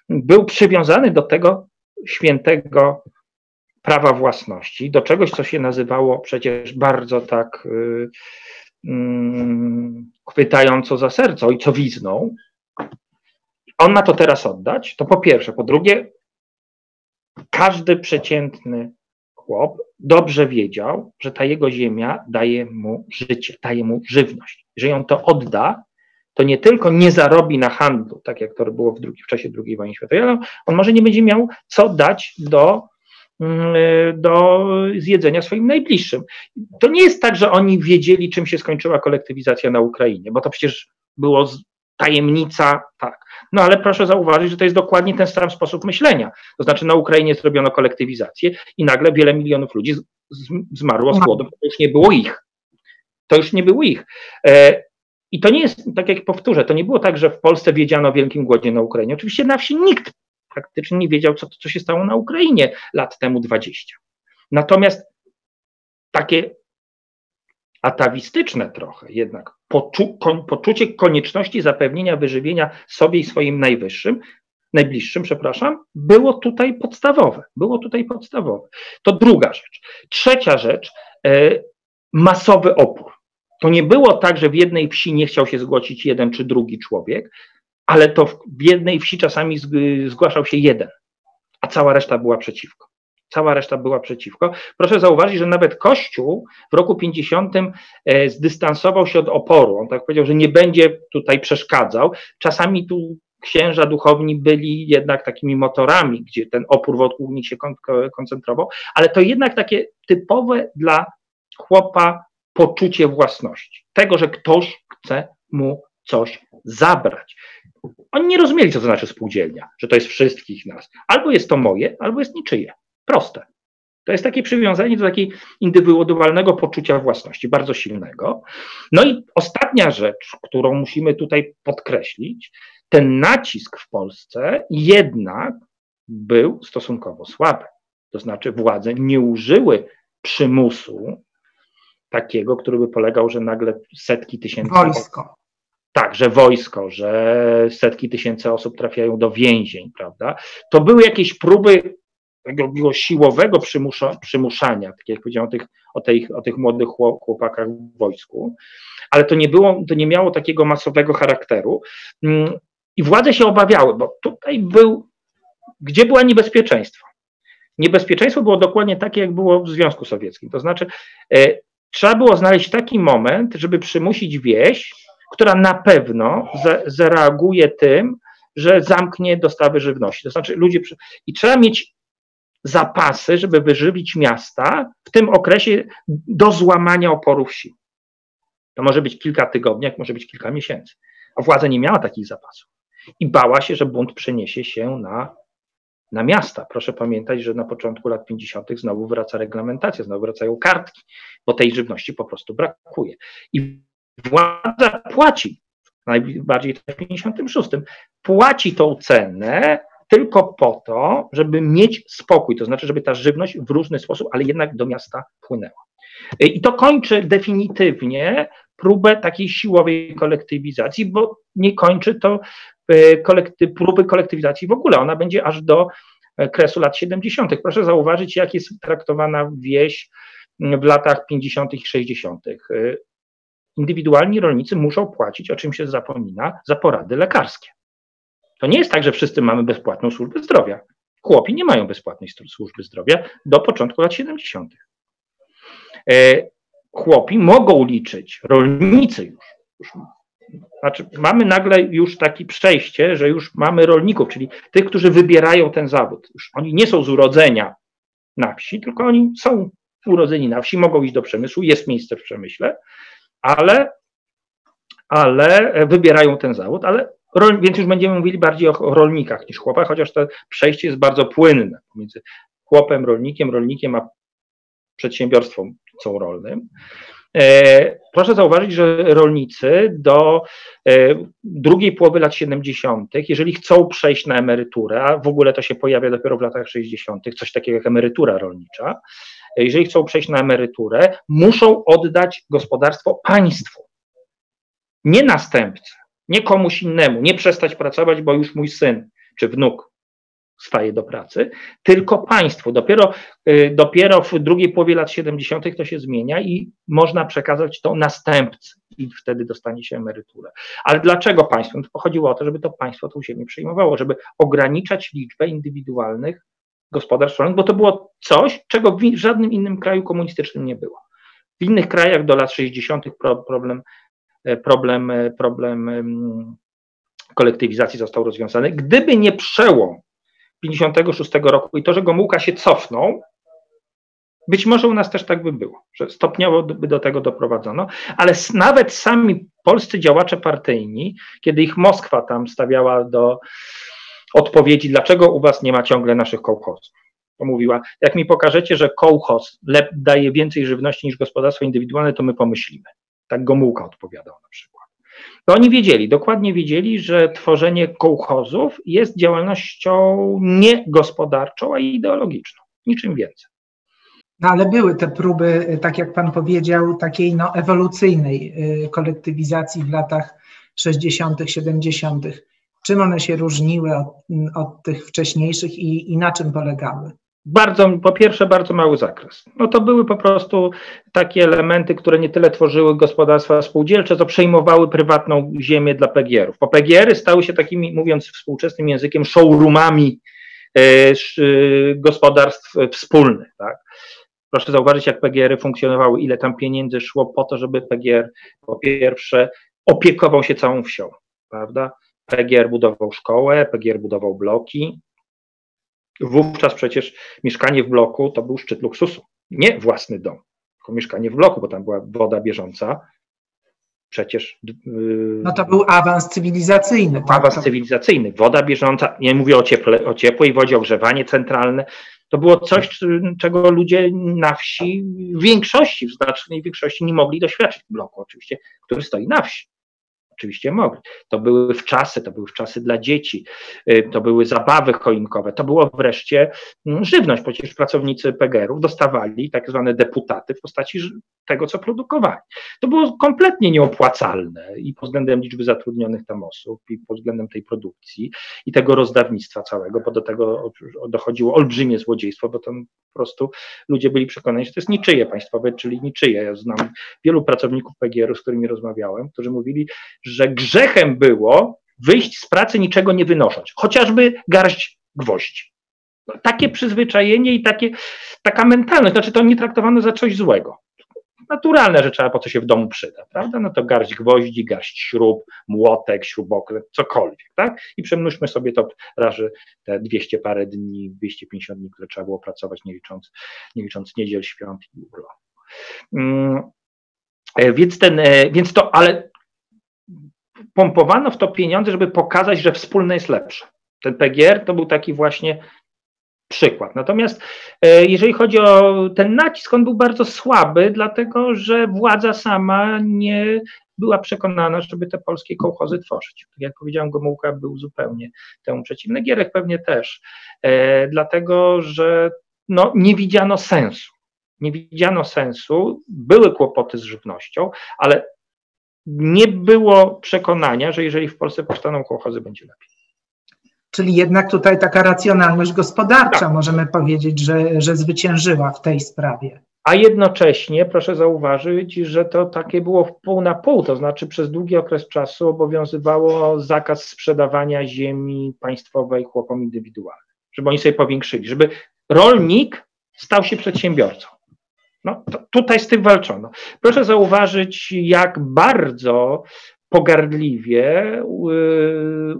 był przywiązany do tego świętego prawa własności, do czegoś, co się nazywało przecież bardzo tak. Yy, chwytająco za serce, ojcowizną, on ma to teraz oddać, to po pierwsze. Po drugie, każdy przeciętny chłop dobrze wiedział, że ta jego ziemia daje mu życie, daje mu żywność. Jeżeli on to odda, to nie tylko nie zarobi na handlu, tak jak to było w, drugi, w czasie II wojny światowej, ale on może nie będzie miał co dać do Mm, do zjedzenia swoim najbliższym. To nie jest tak, że oni wiedzieli, czym się skończyła kolektywizacja na Ukrainie, bo to przecież było tajemnica, tak. No ale proszę zauważyć, że to jest dokładnie ten sam sposób myślenia. To znaczy na Ukrainie zrobiono kolektywizację i nagle wiele milionów ludzi zmarło z głodu, to już nie było ich. To już nie było ich. E, I to nie jest, tak jak powtórzę, to nie było tak, że w Polsce wiedziano o wielkim głodzie na Ukrainie. Oczywiście na wsi nikt praktycznie nie wiedział, co, co się stało na Ukrainie lat temu 20. Natomiast takie atawistyczne trochę jednak poczu, kon, poczucie konieczności zapewnienia wyżywienia sobie i swoim najwyższym, najbliższym, przepraszam, było tutaj podstawowe. Było tutaj podstawowe. To druga rzecz. Trzecia rzecz, e, masowy opór. To nie było tak, że w jednej wsi nie chciał się zgłosić jeden czy drugi człowiek, ale to w jednej wsi czasami zgłaszał się jeden, a cała reszta była przeciwko. Cała reszta była przeciwko. Proszę zauważyć, że nawet Kościół w roku 50 e, zdystansował się od oporu. On tak powiedział, że nie będzie tutaj przeszkadzał. Czasami tu księża duchowni byli jednak takimi motorami, gdzie ten opór wokół nich się koncentrował, ale to jednak takie typowe dla chłopa poczucie własności. Tego, że ktoś chce mu coś zabrać. Oni nie rozumieli, co to znaczy spółdzielnia, że to jest wszystkich nas. Albo jest to moje, albo jest niczyje. Proste. To jest takie przywiązanie do takiego indywidualnego poczucia własności, bardzo silnego. No i ostatnia rzecz, którą musimy tutaj podkreślić, ten nacisk w Polsce jednak był stosunkowo słaby. To znaczy władze nie użyły przymusu takiego, który by polegał, że nagle setki tysięcy. Wojsko. Tak, że wojsko, że setki tysięcy osób trafiają do więzień, prawda? To były jakieś próby takiego siłowego przymusza, przymuszania, tak jak powiedziałem o tych, o, tej, o tych młodych chłopakach w wojsku, ale to nie było, to nie miało takiego masowego charakteru. Mm, I władze się obawiały, bo tutaj był, gdzie było niebezpieczeństwo? Niebezpieczeństwo było dokładnie takie, jak było w Związku Sowieckim. To znaczy, e, trzeba było znaleźć taki moment, żeby przymusić wieś która na pewno zareaguje tym, że zamknie dostawy żywności. To znaczy ludzie, i trzeba mieć zapasy, żeby wyżywić miasta w tym okresie do złamania oporu wsi. To może być kilka tygodni, jak może być kilka miesięcy. A władza nie miała takich zapasów i bała się, że bunt przeniesie się na, na miasta. Proszę pamiętać, że na początku lat 50. znowu wraca reglamentacja, znowu wracają kartki, bo tej żywności po prostu brakuje. I władza płaci, najbardziej w 56, płaci tą cenę tylko po to, żeby mieć spokój, to znaczy, żeby ta żywność w różny sposób, ale jednak do miasta płynęła. I to kończy definitywnie próbę takiej siłowej kolektywizacji, bo nie kończy to e, kolekty, próby kolektywizacji w ogóle. Ona będzie aż do e, kresu lat 70. Proszę zauważyć, jak jest traktowana wieś w latach 50. i 60. indywidualni rolnicy muszą płacić, o czym się zapomina, za porady lekarskie. To nie jest tak, że wszyscy mamy bezpłatną służbę zdrowia. Chłopi nie mają bezpłatnej służby zdrowia do początku lat 70. E, chłopi mogą liczyć, rolnicy już, już znaczy, mamy nagle już takie przejście, że już mamy rolników, czyli tych, którzy wybierają ten zawód. Już oni nie są z urodzenia na wsi, tylko oni są urodzeni na wsi, mogą iść do przemysłu, jest miejsce w przemyśle, ale, ale wybierają ten zawód, ale więc już będziemy mówili bardziej o rolnikach niż chłopach, chociaż to przejście jest bardzo płynne pomiędzy chłopem, rolnikiem, rolnikiem a przedsiębiorstwem rolnym. E, proszę zauważyć, że rolnicy do e, drugiej połowy lat 70., jeżeli chcą przejść na emeryturę, a w ogóle to się pojawia dopiero w latach 60., coś takiego jak emerytura rolnicza, jeżeli chcą przejść na emeryturę, muszą oddać gospodarstwo państwu, nie następcy, nie komuś innemu, nie przestać pracować, bo już mój syn czy wnuk staje do pracy, tylko państwu. Dopiero, y, dopiero w drugiej połowie lat 70. to się zmienia i można przekazać to następcy i wtedy dostanie się emeryturę. Ale dlaczego państwo? No chodziło o to, żeby to państwo tą ziemię przejmowało, żeby ograniczać liczbę indywidualnych gospodarstw rolnych, bo to było coś, czego w żadnym innym kraju komunistycznym nie było. W innych krajach do lat 60. problem, e, problem, e, problem kolektywizacji został rozwiązany. Gdyby nie przełom 56 roku i to, że Gomułka się cofnął, być może u nas też tak by było, że stopniowo by do tego doprowadzono, ale nawet sami polscy działacze partyjni, kiedy ich Moskwa tam stawiała do odpowiedzi, dlaczego u was nie ma ciągle naszych kołchozów. Pomówiła, jak mi pokażecie, że kołchoz daje więcej żywności niż gospodarstwo indywidualne, to my pomyślimy. Tak Gomułka odpowiadał na przykład. To oni wiedzieli, dokładnie wiedzieli, że tworzenie kołchozów jest działalnością nie gospodarczą, a ideologiczną. Niczym więcej. No ale były te próby, tak jak Pan powiedział, takiej no, ewolucyjnej y, kolektywizacji w latach 60., 70. Czym one się różniły od, od tych wcześniejszych i, i na czym polegały? Bardzo, po pierwsze, bardzo mały zakres. No to były po prostu takie elementy, które nie tyle tworzyły gospodarstwa spółdzielcze, co przejmowały prywatną ziemię dla PGR-ów. Po PGR-y stały się takimi, mówiąc współczesnym językiem, showroomami e, e, gospodarstw wspólnych. Tak? Proszę zauważyć, jak PGR-y funkcjonowały, ile tam pieniędzy szło po to, żeby PGR po pierwsze opiekował się całą wsią, prawda? PGR budował szkołę, PGR budował bloki, Wówczas przecież mieszkanie w bloku to był szczyt luksusu. Nie własny dom, tylko mieszkanie w bloku, bo tam była woda bieżąca. Przecież. Yy, no to był awans cywilizacyjny. Tak? Awans cywilizacyjny. Woda bieżąca, nie mówię o, cieple, o ciepłej wodzie, ogrzewanie centralne. To było coś, czego ludzie na wsi w większości, w znacznej większości nie mogli doświadczyć w bloku, oczywiście, który stoi na wsi. Oczywiście mogli. To były wczasy, to były wczasy dla dzieci, y, to były zabawy choinkowe, to było wreszcie mm, żywność. Przecież pracownicy PGR-ów dostawali tak zwane deputaty w postaci tego, co produkowali. To było kompletnie nieopłacalne i pod względem liczby zatrudnionych tam osób, i pod względem tej produkcji i tego rozdawnictwa całego, bo do tego dochodziło olbrzymie złodziejstwo, bo tam po prostu ludzie byli przekonani, że to jest niczyje państwowe, czyli niczyje. Ja znam wielu pracowników PGR-u, z którymi rozmawiałem, którzy mówili, że grzechem było wyjść z pracy niczego nie wynosząc, chociażby garść gwoździ. No, takie przyzwyczajenie i takie, taka mentalność, znaczy to nie traktowano za coś złego. Naturalne, że trzeba po co się w domu przyda, prawda? No to garść gwoździ, garść śrub, młotek, śrubokręt, cokolwiek, tak? I przemnóżmy sobie to razy te 200 parę dni, 250 dni, które trzeba było pracować, nie licząc, nie licząc niedziel, świąt i urlopu. Mm, e, więc, ten, e, więc to, ale pompowano w to pieniądze, żeby pokazać, że wspólne jest lepsze. Ten PGR to był taki właśnie przykład. Natomiast e, jeżeli chodzi o ten nacisk, on był bardzo słaby, dlatego że władza sama nie była przekonana, żeby te polskie kołchozy tworzyć. Tak jak powiedziałem, Gomułka był zupełnie temu przeciwny, Gierek pewnie też, e, dlatego że no, nie widziano sensu. Nie widziano sensu, były kłopoty z żywnością, ale nie było przekonania, że jeżeli w Polsce powstaną kołchozy, będzie lepiej. Czyli jednak tutaj taka racjonalność gospodarcza, tak. możemy powiedzieć, że, że zwyciężyła w tej sprawie. a jednocześnie proszę zauważyć, że to takie było pół na pół, to znaczy przez długi okres czasu obowiązywało zakaz sprzedawania ziemi państwowej chłopom indywidualnym, żeby oni sobie powiększyli, żeby rolnik stał się przedsiębiorcą. No, tutaj z tym walczono. Proszę zauważyć, jak bardzo pogardliwie y,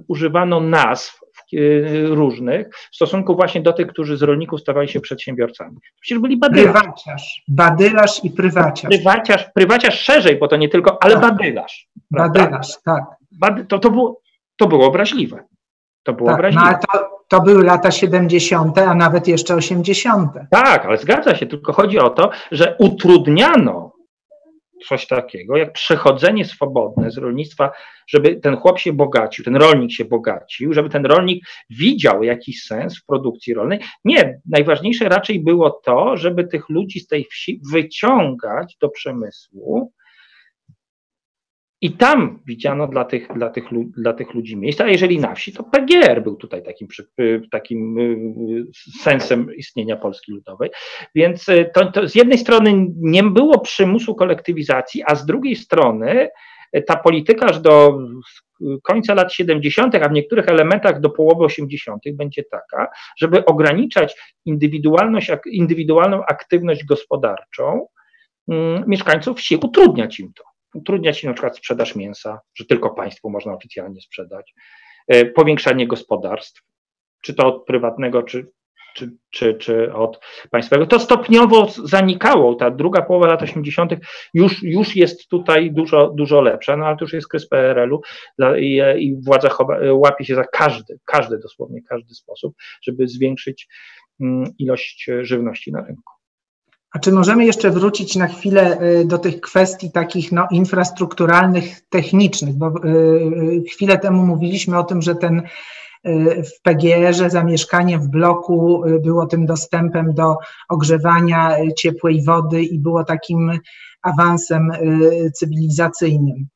używano nazw y, różnych w stosunku właśnie do tych, którzy z rolników stawali się przedsiębiorcami. Przecież byli badylarz. Prywaciarz, badylarz i prywaciarz. Prywaciarz, prywaciarz szerzej, bo to nie tylko, ale tak. badylarz. Badylarz, tak. Bady, to, to, było, to było obraźliwe. To było tak, obraźliwe. No, ale to, to były lata 70., a nawet jeszcze 80. Tak, ale zgadza się, tylko chodzi o to, że utrudniano coś takiego, jak przechodzenie swobodne z rolnictwa, żeby ten chłop się bogacił, ten rolnik się bogacił, żeby ten rolnik widział jakiś sens w produkcji rolnej. Nie, najważniejsze raczej było to, żeby tych ludzi z tej wsi wyciągać do przemysłu, i tam widziano dla tych, dla tych, dla tych ludzi miejsca, a jeżeli na wsi, to PGR był tutaj takim, y, takim y, sensem istnienia Polski Ludowej. Więc y, to, to z jednej strony nie było przymusu kolektywizacji, a z drugiej strony ta polityka aż do końca lat 70., a w niektórych elementach do połowy 80., będzie taka, żeby ograniczać indywidualność, indywidualną aktywność gospodarczą mm, mieszkańców wsi, utrudniać im to utrudniać się na przykład sprzedaż mięsa, że tylko państwu można oficjalnie sprzedać, e, powiększanie gospodarstw, czy to od prywatnego, czy, czy, czy, czy od państwowego. To stopniowo zanikało. Ta druga połowa lat 80. już, już jest tutaj dużo, dużo lepsza, no ale to już jest kres PRL-u i, i władza łapie się za każdy, każdy dosłownie, każdy sposób, żeby zwiększyć mm, ilość żywności na rynku. A czy możemy jeszcze wrócić na chwilę y, do tych kwestii takich no, infrastrukturalnych, technicznych, bo y, y, chwilę temu mówiliśmy o tym, że ten w PGR-ze zamieszkanie w bloku było tym dostępem do ogrzewania ciepłej wody i było takim awansem cywilizacyjnym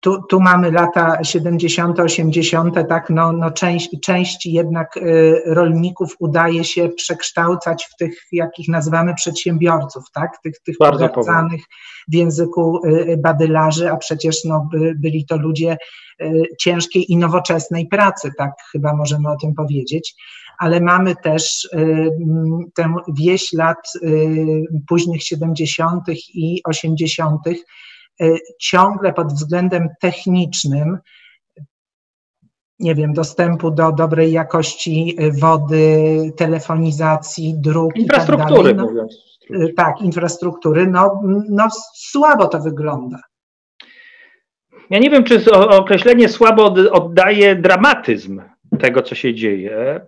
tu, tu mamy lata 70., 80., tak, no, no część, część jednak y, rolników udaje się przekształcać w tych, jakich nazywamy przedsiębiorców, tak, tych, tych pogarcanych w języku y, badylarzy, a przecież no, by, byli to ludzie y, ciężkiej i nowoczesnej pracy, tak, chyba możemy o tym powiedzieć ale mamy też tę wieś lat późnych 70. i 80., E, ciągle pod względem technicznym, nie wiem, dostępu do dobrej jakości e, wody, telefonizacji, dróg. Tak infrastruktury, tak, no, mówiąc. tak, infrastruktury, no, no słabo to wygląda. Ja nie wiem, czy określenie słabo oddaje dramatyzm tego, co się dzieje.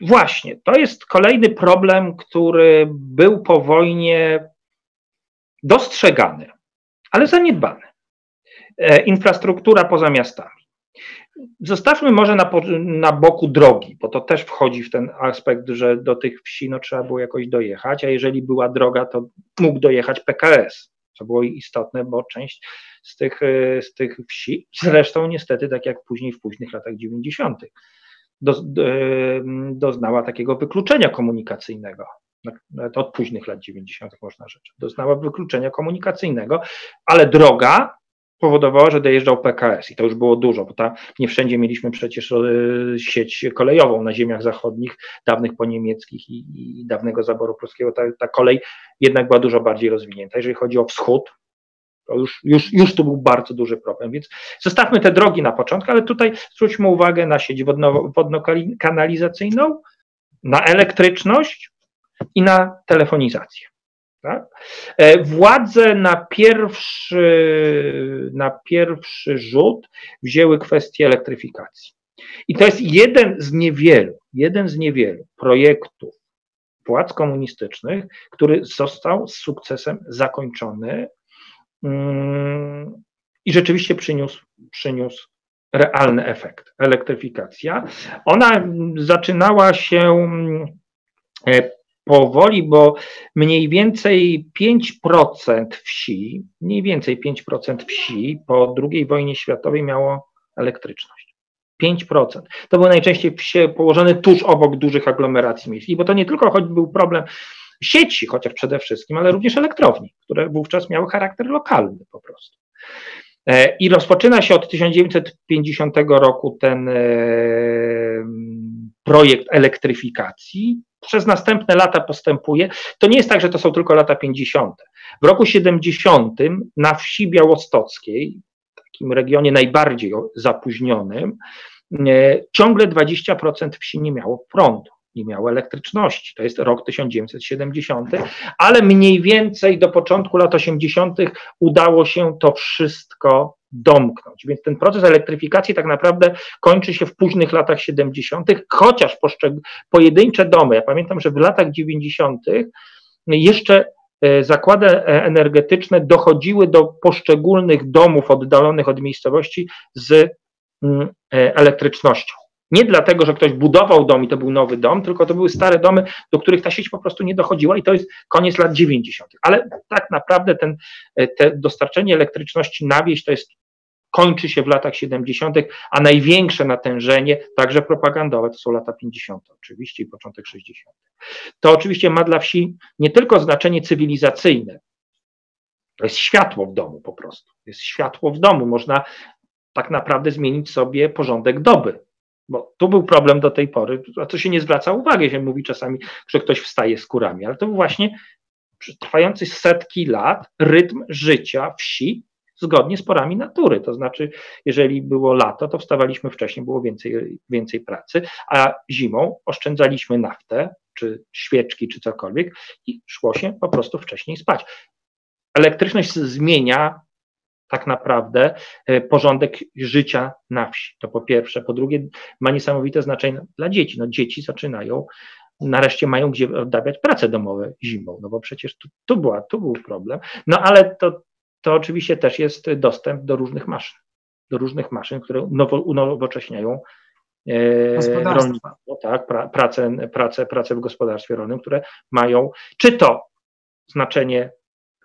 Właśnie, to jest kolejny problem, który był po wojnie dostrzegany ale zaniedbane. E, infrastruktura poza miastami. Zostawmy może na, na boku drogi, bo to też wchodzi w ten aspekt, że do tych wsi no, trzeba było jakoś dojechać, a jeżeli była droga, to mógł dojechać PKS, co było istotne, bo część z tych, e, z tych wsi, zresztą niestety, tak jak później w późnych latach 90., do, do, doznała takiego wykluczenia komunikacyjnego nawet od późnych lat 90. można rzecz, doznała wykluczenia komunikacyjnego, ale droga powodowała, że dojeżdżał PKS i to już było dużo, bo ta, nie wszędzie mieliśmy przecież e, sieć kolejową na ziemiach zachodnich, dawnych poniemieckich i, i dawnego zaboru pruskiego. Ta, ta kolej jednak była dużo bardziej rozwinięta. Jeżeli chodzi o wschód, to już, już, już tu był bardzo duży problem, więc zostawmy te drogi na początku, ale tutaj zwróćmy uwagę na sieć wodno, wodno-kanalizacyjną, na elektryczność, i na telefonizację. Tak? E, władze na pierwszy, na pierwszy rzut wzięły kwestię elektryfikacji. I to jest jeden z niewielu, jeden z niewielu projektów władz komunistycznych, który został z sukcesem zakończony mm, i rzeczywiście przyniósł, przyniósł realny efekt. Elektryfikacja. Ona zaczynała się e, powoli, bo mniej więcej 5% wsi, mniej więcej 5% wsi po II wojnie światowej miało elektryczność. 5%. To były najczęściej wsie położone tuż obok dużych aglomeracji miejskich, bo to nie tylko choć był problem sieci, chociaż przede wszystkim, ale również elektrowni, które wówczas miały charakter lokalny po prostu. E, I rozpoczyna się od 1950 roku ten e, projekt elektryfikacji. Przez następne lata postępuje. To nie jest tak, że to są tylko lata 50. W roku 70 na wsi białostockiej, takim regionie najbardziej zapóźnionym, e, ciągle 20% wsi nie miało prądu nie miało elektryczności. To jest rok 1970, ale mniej więcej do początku lat 80. udało się to wszystko domknąć. Więc ten proces elektryfikacji tak naprawdę kończy się w późnych latach 70., chociaż pojedyncze domy, ja pamiętam, że w latach 90. jeszcze e, zakłady energetyczne dochodziły do poszczególnych domów oddalonych od miejscowości z mm, e, elektrycznością. Nie dlatego, że ktoś budował dom i to był nowy dom, tylko to były stare domy, do których ta sieć po prostu nie dochodziła i to jest koniec lat 90. Ale tak naprawdę ten, e, te dostarczenie elektryczności na wieś to jest kończy się w latach 70., a największe natężenie, także propagandowe, to są lata 50. oczywiście i początek 60. To oczywiście ma dla wsi nie tylko znaczenie cywilizacyjne, to jest światło w domu po prostu. Jest światło w domu. Można tak naprawdę zmienić sobie porządek doby. Bo tu był problem do tej pory, a to się nie zwraca uwagi, się mówi czasami, że ktoś wstaje z kurami, ale to był właśnie trwający setki lat rytm życia wsi zgodnie z porami natury. To znaczy, jeżeli było lato, to wstawaliśmy wcześniej, było więcej, więcej pracy, a zimą oszczędzaliśmy naftę, czy świeczki, czy cokolwiek i szło się po prostu wcześniej spać. Elektryczność zmienia tak naprawdę e, porządek życia na wsi. To po pierwsze. Po drugie, ma niesamowite znaczenie dla dzieci. No, dzieci zaczynają, nareszcie mają gdzie oddawiać prace domowe zimą, no bo przecież tu, tu, była, tu był problem. No ale to, to oczywiście też jest dostęp do różnych maszyn, do różnych maszyn, które nowo, unowocześniają e, rolnictwo, tak, pra, pracę, pracę, pracę w gospodarstwie rolnym, które mają czy to znaczenie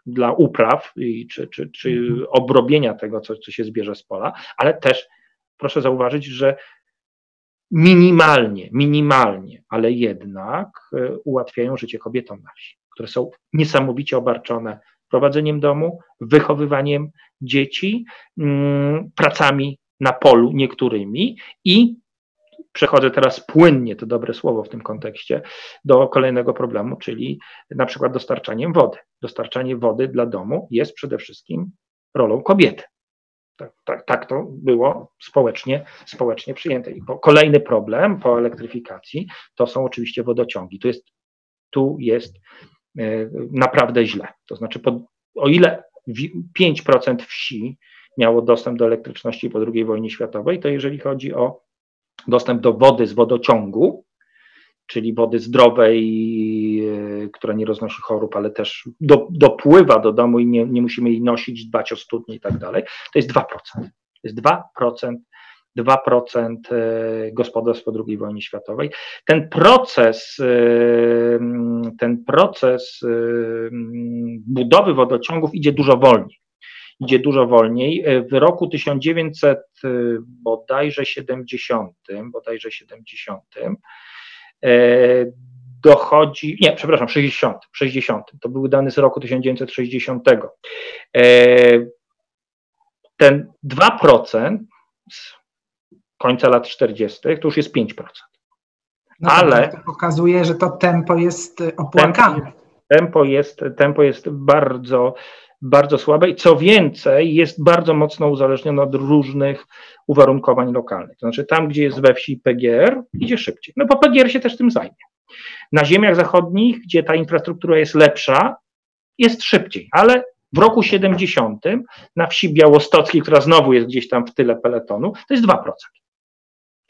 dla upraw i, czy, czy, czy mhm. obrobienia tego, co, co się zbierze z pola, ale też proszę zauważyć, że minimalnie, minimalnie, ale jednak e, ułatwiają życie kobietom na wsi, które są niesamowicie obarczone prowadzeniem domu, wychowywaniem dzieci, mm, pracami na polu niektórymi i przechodzę teraz płynnie, to dobre słowo w tym kontekście, do kolejnego problemu, czyli na przykład dostarczaniem wody. Dostarczanie wody dla domu jest przede wszystkim rolą kobiety. Tak, tak, tak to było społecznie, społecznie przyjęte. I kolejny problem po elektryfikacji to są oczywiście wodociągi. Tu jest, tu jest e, naprawdę źle. To znaczy, o ile 5% wsi miało dostęp do elektryczności po II wojnie światowej, to jeżeli chodzi o dostęp do wody z wodociągu, czyli wody zdrowej, e, która nie roznosi chorób, ale też do, dopływa do domu i nie, nie musimy jej nosić, dbać o studnie i tak dalej, to jest 2%. To jest 2%. 2% e, gospodarstw po II wojnie światowej. Ten proces, e, ten proces budowy wodociągów idzie dużo wolniej idzie dużo wolniej. E, w roku 1900 e, bodajże 70, bodajże 70 e, dochodzi, nie, przepraszam, 60, 60, to były dane z roku 1960. Ten 2% z końca lat 40. to już jest 5%. No ale to pokazuje, że to tempo jest opłakane. Tempo jest, tempo jest bardzo, bardzo słabe i co więcej, jest bardzo mocno uzależnione od różnych uwarunkowań lokalnych. To znaczy, tam, gdzie jest we wsi PGR, idzie szybciej. No bo PGR się też tym zajmie. Na ziemiach zachodnich, gdzie ta infrastruktura jest lepsza, jest szybciej, ale w roku 70 na wsi białostockiej, która znowu jest gdzieś tam w tyle peletonu, to jest 2%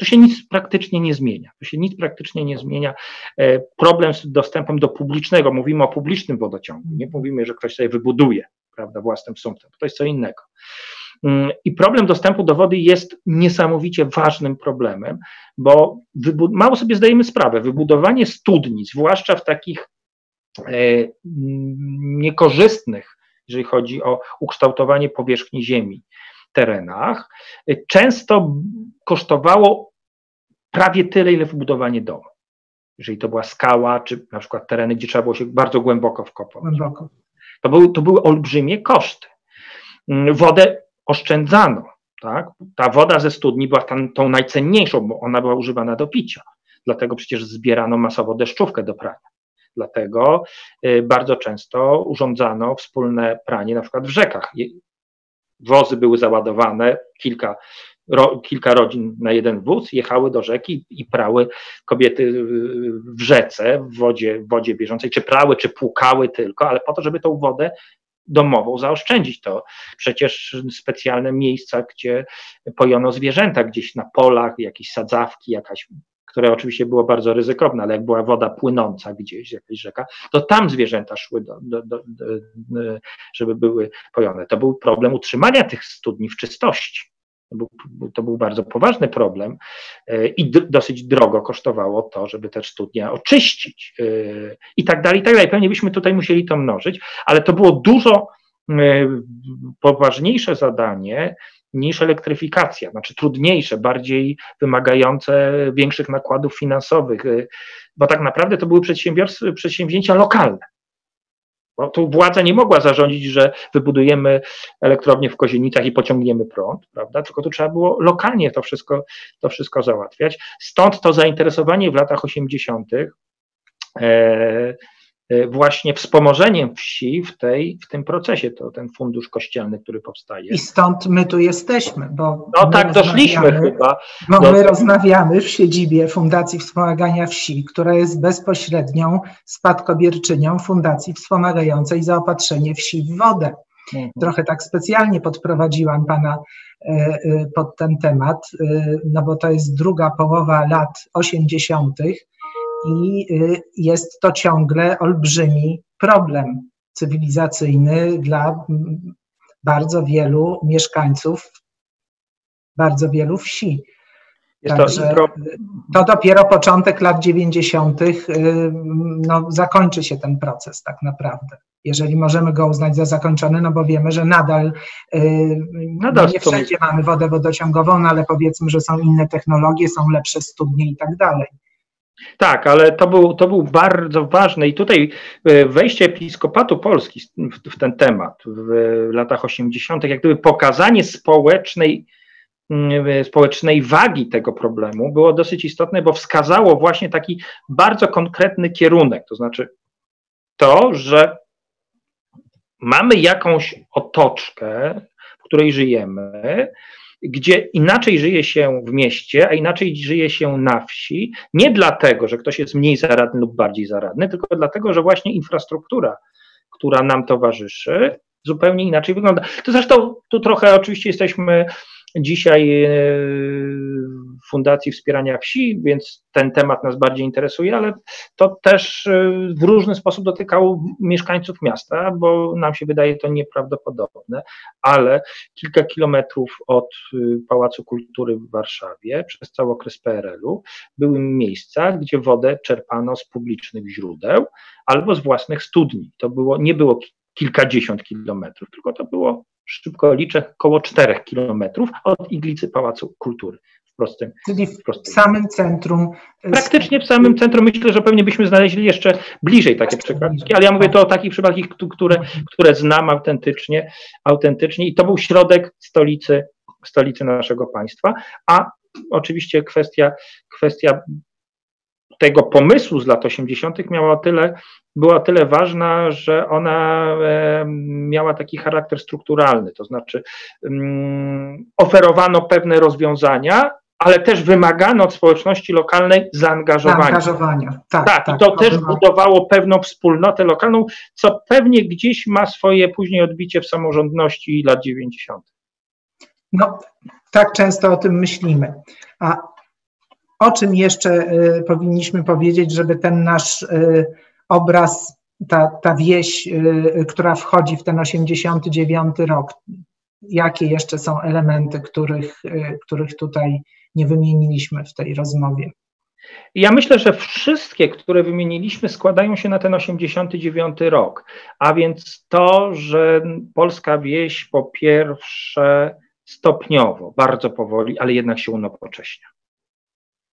to się nic praktycznie nie zmienia. To się nic praktycznie nie zmienia. E, problem z dostępem do publicznego, mówimy o publicznym wodociągu, nie mówimy, że ktoś sobie wybuduje prawda, własnym sumptem, to jest co innego. Mm, I problem dostępu do wody jest niesamowicie ważnym problemem, bo mało sobie zdajemy sprawę, wybudowanie studni, zwłaszcza w takich e, niekorzystnych, jeżeli chodzi o ukształtowanie powierzchni ziemi, terenach, często kosztowało prawie tyle, ile wybudowanie domu. jeżeli to była skała, czy na przykład tereny, gdzie trzeba było się bardzo głęboko wkopać. Głęboko. To, był, to były olbrzymie koszty. Mm, wodę oszczędzano. Tak? Ta woda ze studni była tam, tą najcenniejszą, bo ona była używana do picia. Dlatego przecież zbierano masowo deszczówkę do prania. Dlatego y, bardzo często urządzano wspólne pranie na przykład w rzekach. Wozy były załadowane, kilka, ro, kilka rodzin na jeden wóz, jechały do rzeki i prały kobiety w rzece, w wodzie, w wodzie bieżącej, czy prały, czy płukały tylko, ale po to, żeby tą wodę domową zaoszczędzić to. Przecież specjalne miejsca, gdzie pojono zwierzęta, gdzieś na polach, jakieś sadzawki, jakaś które oczywiście było bardzo ryzykowne, ale jak była woda płynąca gdzieś, jakaś rzeka, to tam zwierzęta szły, do, do, do, żeby były pojone. To był problem utrzymania tych studni w czystości. To był, bardzo poważny problem e, i dosyć drogo kosztowało to, żeby te studnia oczyścić e, i tak dalej, i tak dalej. Pewnie byśmy tutaj musieli to mnożyć, ale to było dużo e, poważniejsze zadanie niż elektryfikacja, znaczy trudniejsze, bardziej wymagające większych nakładów finansowych, bo tak naprawdę to były przedsięwzięcia lokalne. Bo tu władza nie mogła zarządzić, że wybudujemy elektrownię w Kozienicach i pociągniemy prąd, prawda? Tylko tu trzeba było lokalnie to wszystko, to wszystko załatwiać. Stąd to zainteresowanie w latach 80. E, właśnie wspomożeniem wsi w, tej, w tym procesie, to ten fundusz kościelny, który powstaje. I stąd my tu jesteśmy, bo. No tak, doszliśmy chyba. Bo do... my rozmawiamy w siedzibie Fundacji Wspomagania Wsi, która jest bezpośrednią spadkobierczynią Fundacji Wspomagającej Zaopatrzenie Wsi w wodę. Mhm. Trochę tak specjalnie podprowadziłam pana e, e, pod ten temat, no bo to jest druga połowa lat 80 i y, jest to ciągle olbrzymi problem cywilizacyjny dla bardzo wielu mieszkańców, bardzo wielu wsi. Jest Także to, to, dopiero początek lat 90. Y, no, zakończy się ten proces tak naprawdę. Jeżeli możemy go uznać za zakończony, no bo wiemy, że nadal, y, nadal nie wszędzie mamy wodę wodociągową, no ale powiedzmy, że są inne technologie, są lepsze studnie i tak dalej. Tak, ale to był, to był bardzo ważny i tutaj e, wejście Episkopatu Polski w, w ten temat w latach 80., jak gdyby pokazanie społecznej, mm, e, społecznej wagi tego problemu było dosyć istotne, bo wskazało właśnie taki bardzo konkretny kierunek, to znaczy to, że mamy jakąś otoczkę, w której żyjemy, gdzie inaczej żyje się w mieście, a inaczej żyje się na wsi, nie dlatego, że ktoś jest mniej zaradny lub bardziej zaradny, tylko dlatego, że właśnie infrastruktura, która nam towarzyszy, zupełnie inaczej wygląda. To zresztą tu trochę oczywiście jesteśmy dzisiaj e, Fundacji Wspierania Wsi, więc ten temat nas bardziej interesuje, ale to też e, w różny sposób dotykało mieszkańców miasta, bo nam się wydaje to nieprawdopodobne, ale kilka kilometrów od e, Pałacu Kultury w Warszawie przez cały okres PRL-u były miejsca, gdzie wodę czerpano z publicznych źródeł albo z własnych studni. To było, nie było kilkadziesiąt kilometrów, tylko to było szybko liczę, około 4 kilometrów od iglicy Pałacu Kultury. W prostym, Czyli w, prostym. samym centrum. Praktycznie w samym centrum. Myślę, że pewnie byśmy znaleźli jeszcze bliżej takie przypadki, ale ja mówię to o takich przypadkach, które, które znam autentycznie, autentycznie i to był środek stolicy, stolicy naszego państwa, a oczywiście kwestia, kwestia tego pomysłu z lat 80. miała tyle, była tyle ważna, że ona e, miała taki charakter strukturalny, to znaczy mm, oferowano pewne rozwiązania, ale też wymagano od społeczności lokalnej zaangażowania. Zaangażowania. Tak, tak, tak, i to też budowało pewną wspólnotę lokalną, co pewnie gdzieś ma swoje później odbicie w samorządności lat 90. No, tak często o tym myślimy. A o czym jeszcze y, powinniśmy powiedzieć, żeby ten nasz y, obraz, ta, ta wieś, y, która wchodzi w ten 89 rok, jakie jeszcze są elementy, których, których tutaj nie wymieniliśmy w tej rozmowie? Ja myślę, że wszystkie, które wymieniliśmy, składają się na ten 89 rok. A więc to, że polska wieś po pierwsze stopniowo, bardzo powoli, ale jednak się unowocześnia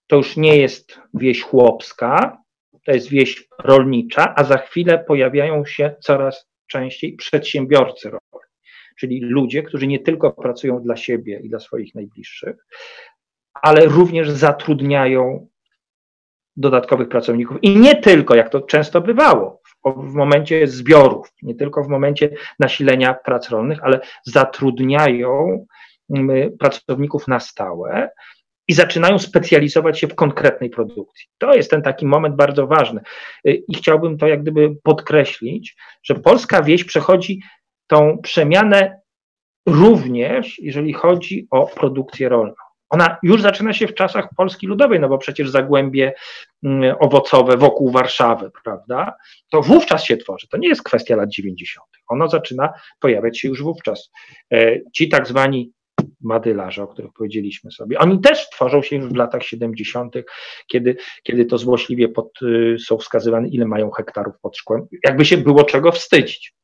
to już nie jest wieś chłopska, to jest wieś rolnicza, a za chwilę pojawiają się coraz częściej przedsiębiorcy rolni, czyli ludzie, którzy nie tylko pracują dla siebie i dla swoich najbliższych, ale również zatrudniają dodatkowych pracowników. I nie tylko, jak to często bywało, w momencie zbiorów, nie tylko w momencie nasilenia prac rolnych, ale zatrudniają mm, pracowników na stałe i zaczynają specjalizować się w konkretnej produkcji. To jest ten taki moment bardzo ważny. I chciałbym to jak gdyby podkreślić, że polska wieś przechodzi tą przemianę również, jeżeli chodzi o produkcję rolną. Ona już zaczyna się w czasach Polski Ludowej, no bo przecież zagłębie mm, owocowe wokół Warszawy, prawda? To wówczas się tworzy. To nie jest kwestia lat 90. Ono zaczyna pojawiać się już wówczas. E, ci tak zwani madylarze, o których powiedzieliśmy sobie, oni też tworzą się już w latach 70., kiedy, kiedy to złośliwie pod, y, są wskazywane, ile mają hektarów pod szkłem. Jakby się było czego wstydzić.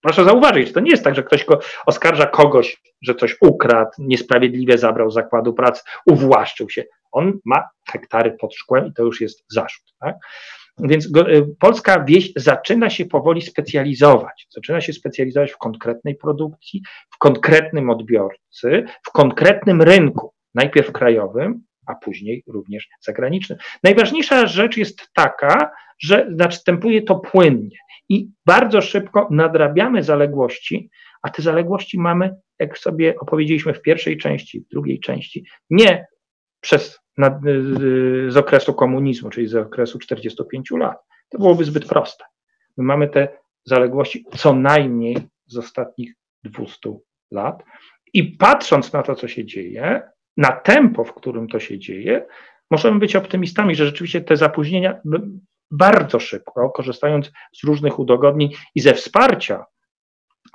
Proszę zauważyć, to nie jest tak, że ktoś oskarża kogoś, że coś ukradł, niesprawiedliwie zabrał z zakładu pracy, uwłaszczył się. On ma hektary pod szkłem i to już jest zarzut. Tak? Więc y, polska wieś zaczyna się powoli specjalizować. Zaczyna się specjalizować w konkretnej produkcji, w konkretnym odbiorcy, w konkretnym rynku, najpierw krajowym, a później również zagranicznym. Najważniejsza rzecz jest taka, że następuje to płynnie i bardzo szybko nadrabiamy zaległości, a te zaległości mamy, jak sobie opowiedzieliśmy w pierwszej części, w drugiej części, nie przez, na, z okresu komunizmu, czyli z okresu 45 lat. To byłoby zbyt proste. My mamy te zaległości co najmniej z ostatnich 200 lat i patrząc na to, co się dzieje, na tempo, w którym to się dzieje, możemy być optymistami, że rzeczywiście te zapóźnienia bardzo szybko, korzystając z różnych udogodnień i ze wsparcia,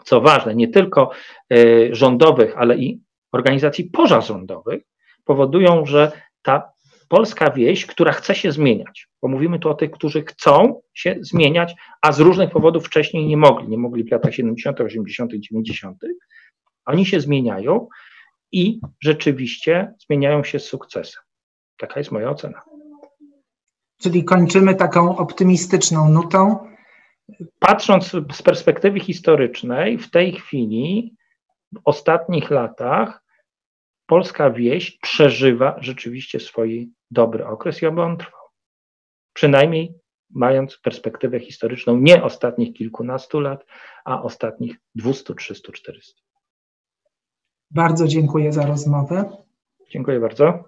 co ważne, nie tylko y, rządowych, ale i organizacji pozarządowych, powodują, że ta polska wieś, która chce się zmieniać, bo mówimy tu o tych, którzy chcą się zmieniać, a z różnych powodów wcześniej nie mogli, nie mogli w latach 70., 80., 90., oni się zmieniają i rzeczywiście zmieniają się z sukcesem. Taka jest moja ocena. Czyli kończymy taką optymistyczną nutą. Patrząc z perspektywy historycznej, w tej chwili, w ostatnich latach, polska wieś przeżywa rzeczywiście swój dobry okres i oby on trwał. Przynajmniej mając perspektywę historyczną nie ostatnich kilkunastu lat, a ostatnich 200, 300, 400. Bardzo dziękuję za rozmowę. Dziękuję bardzo.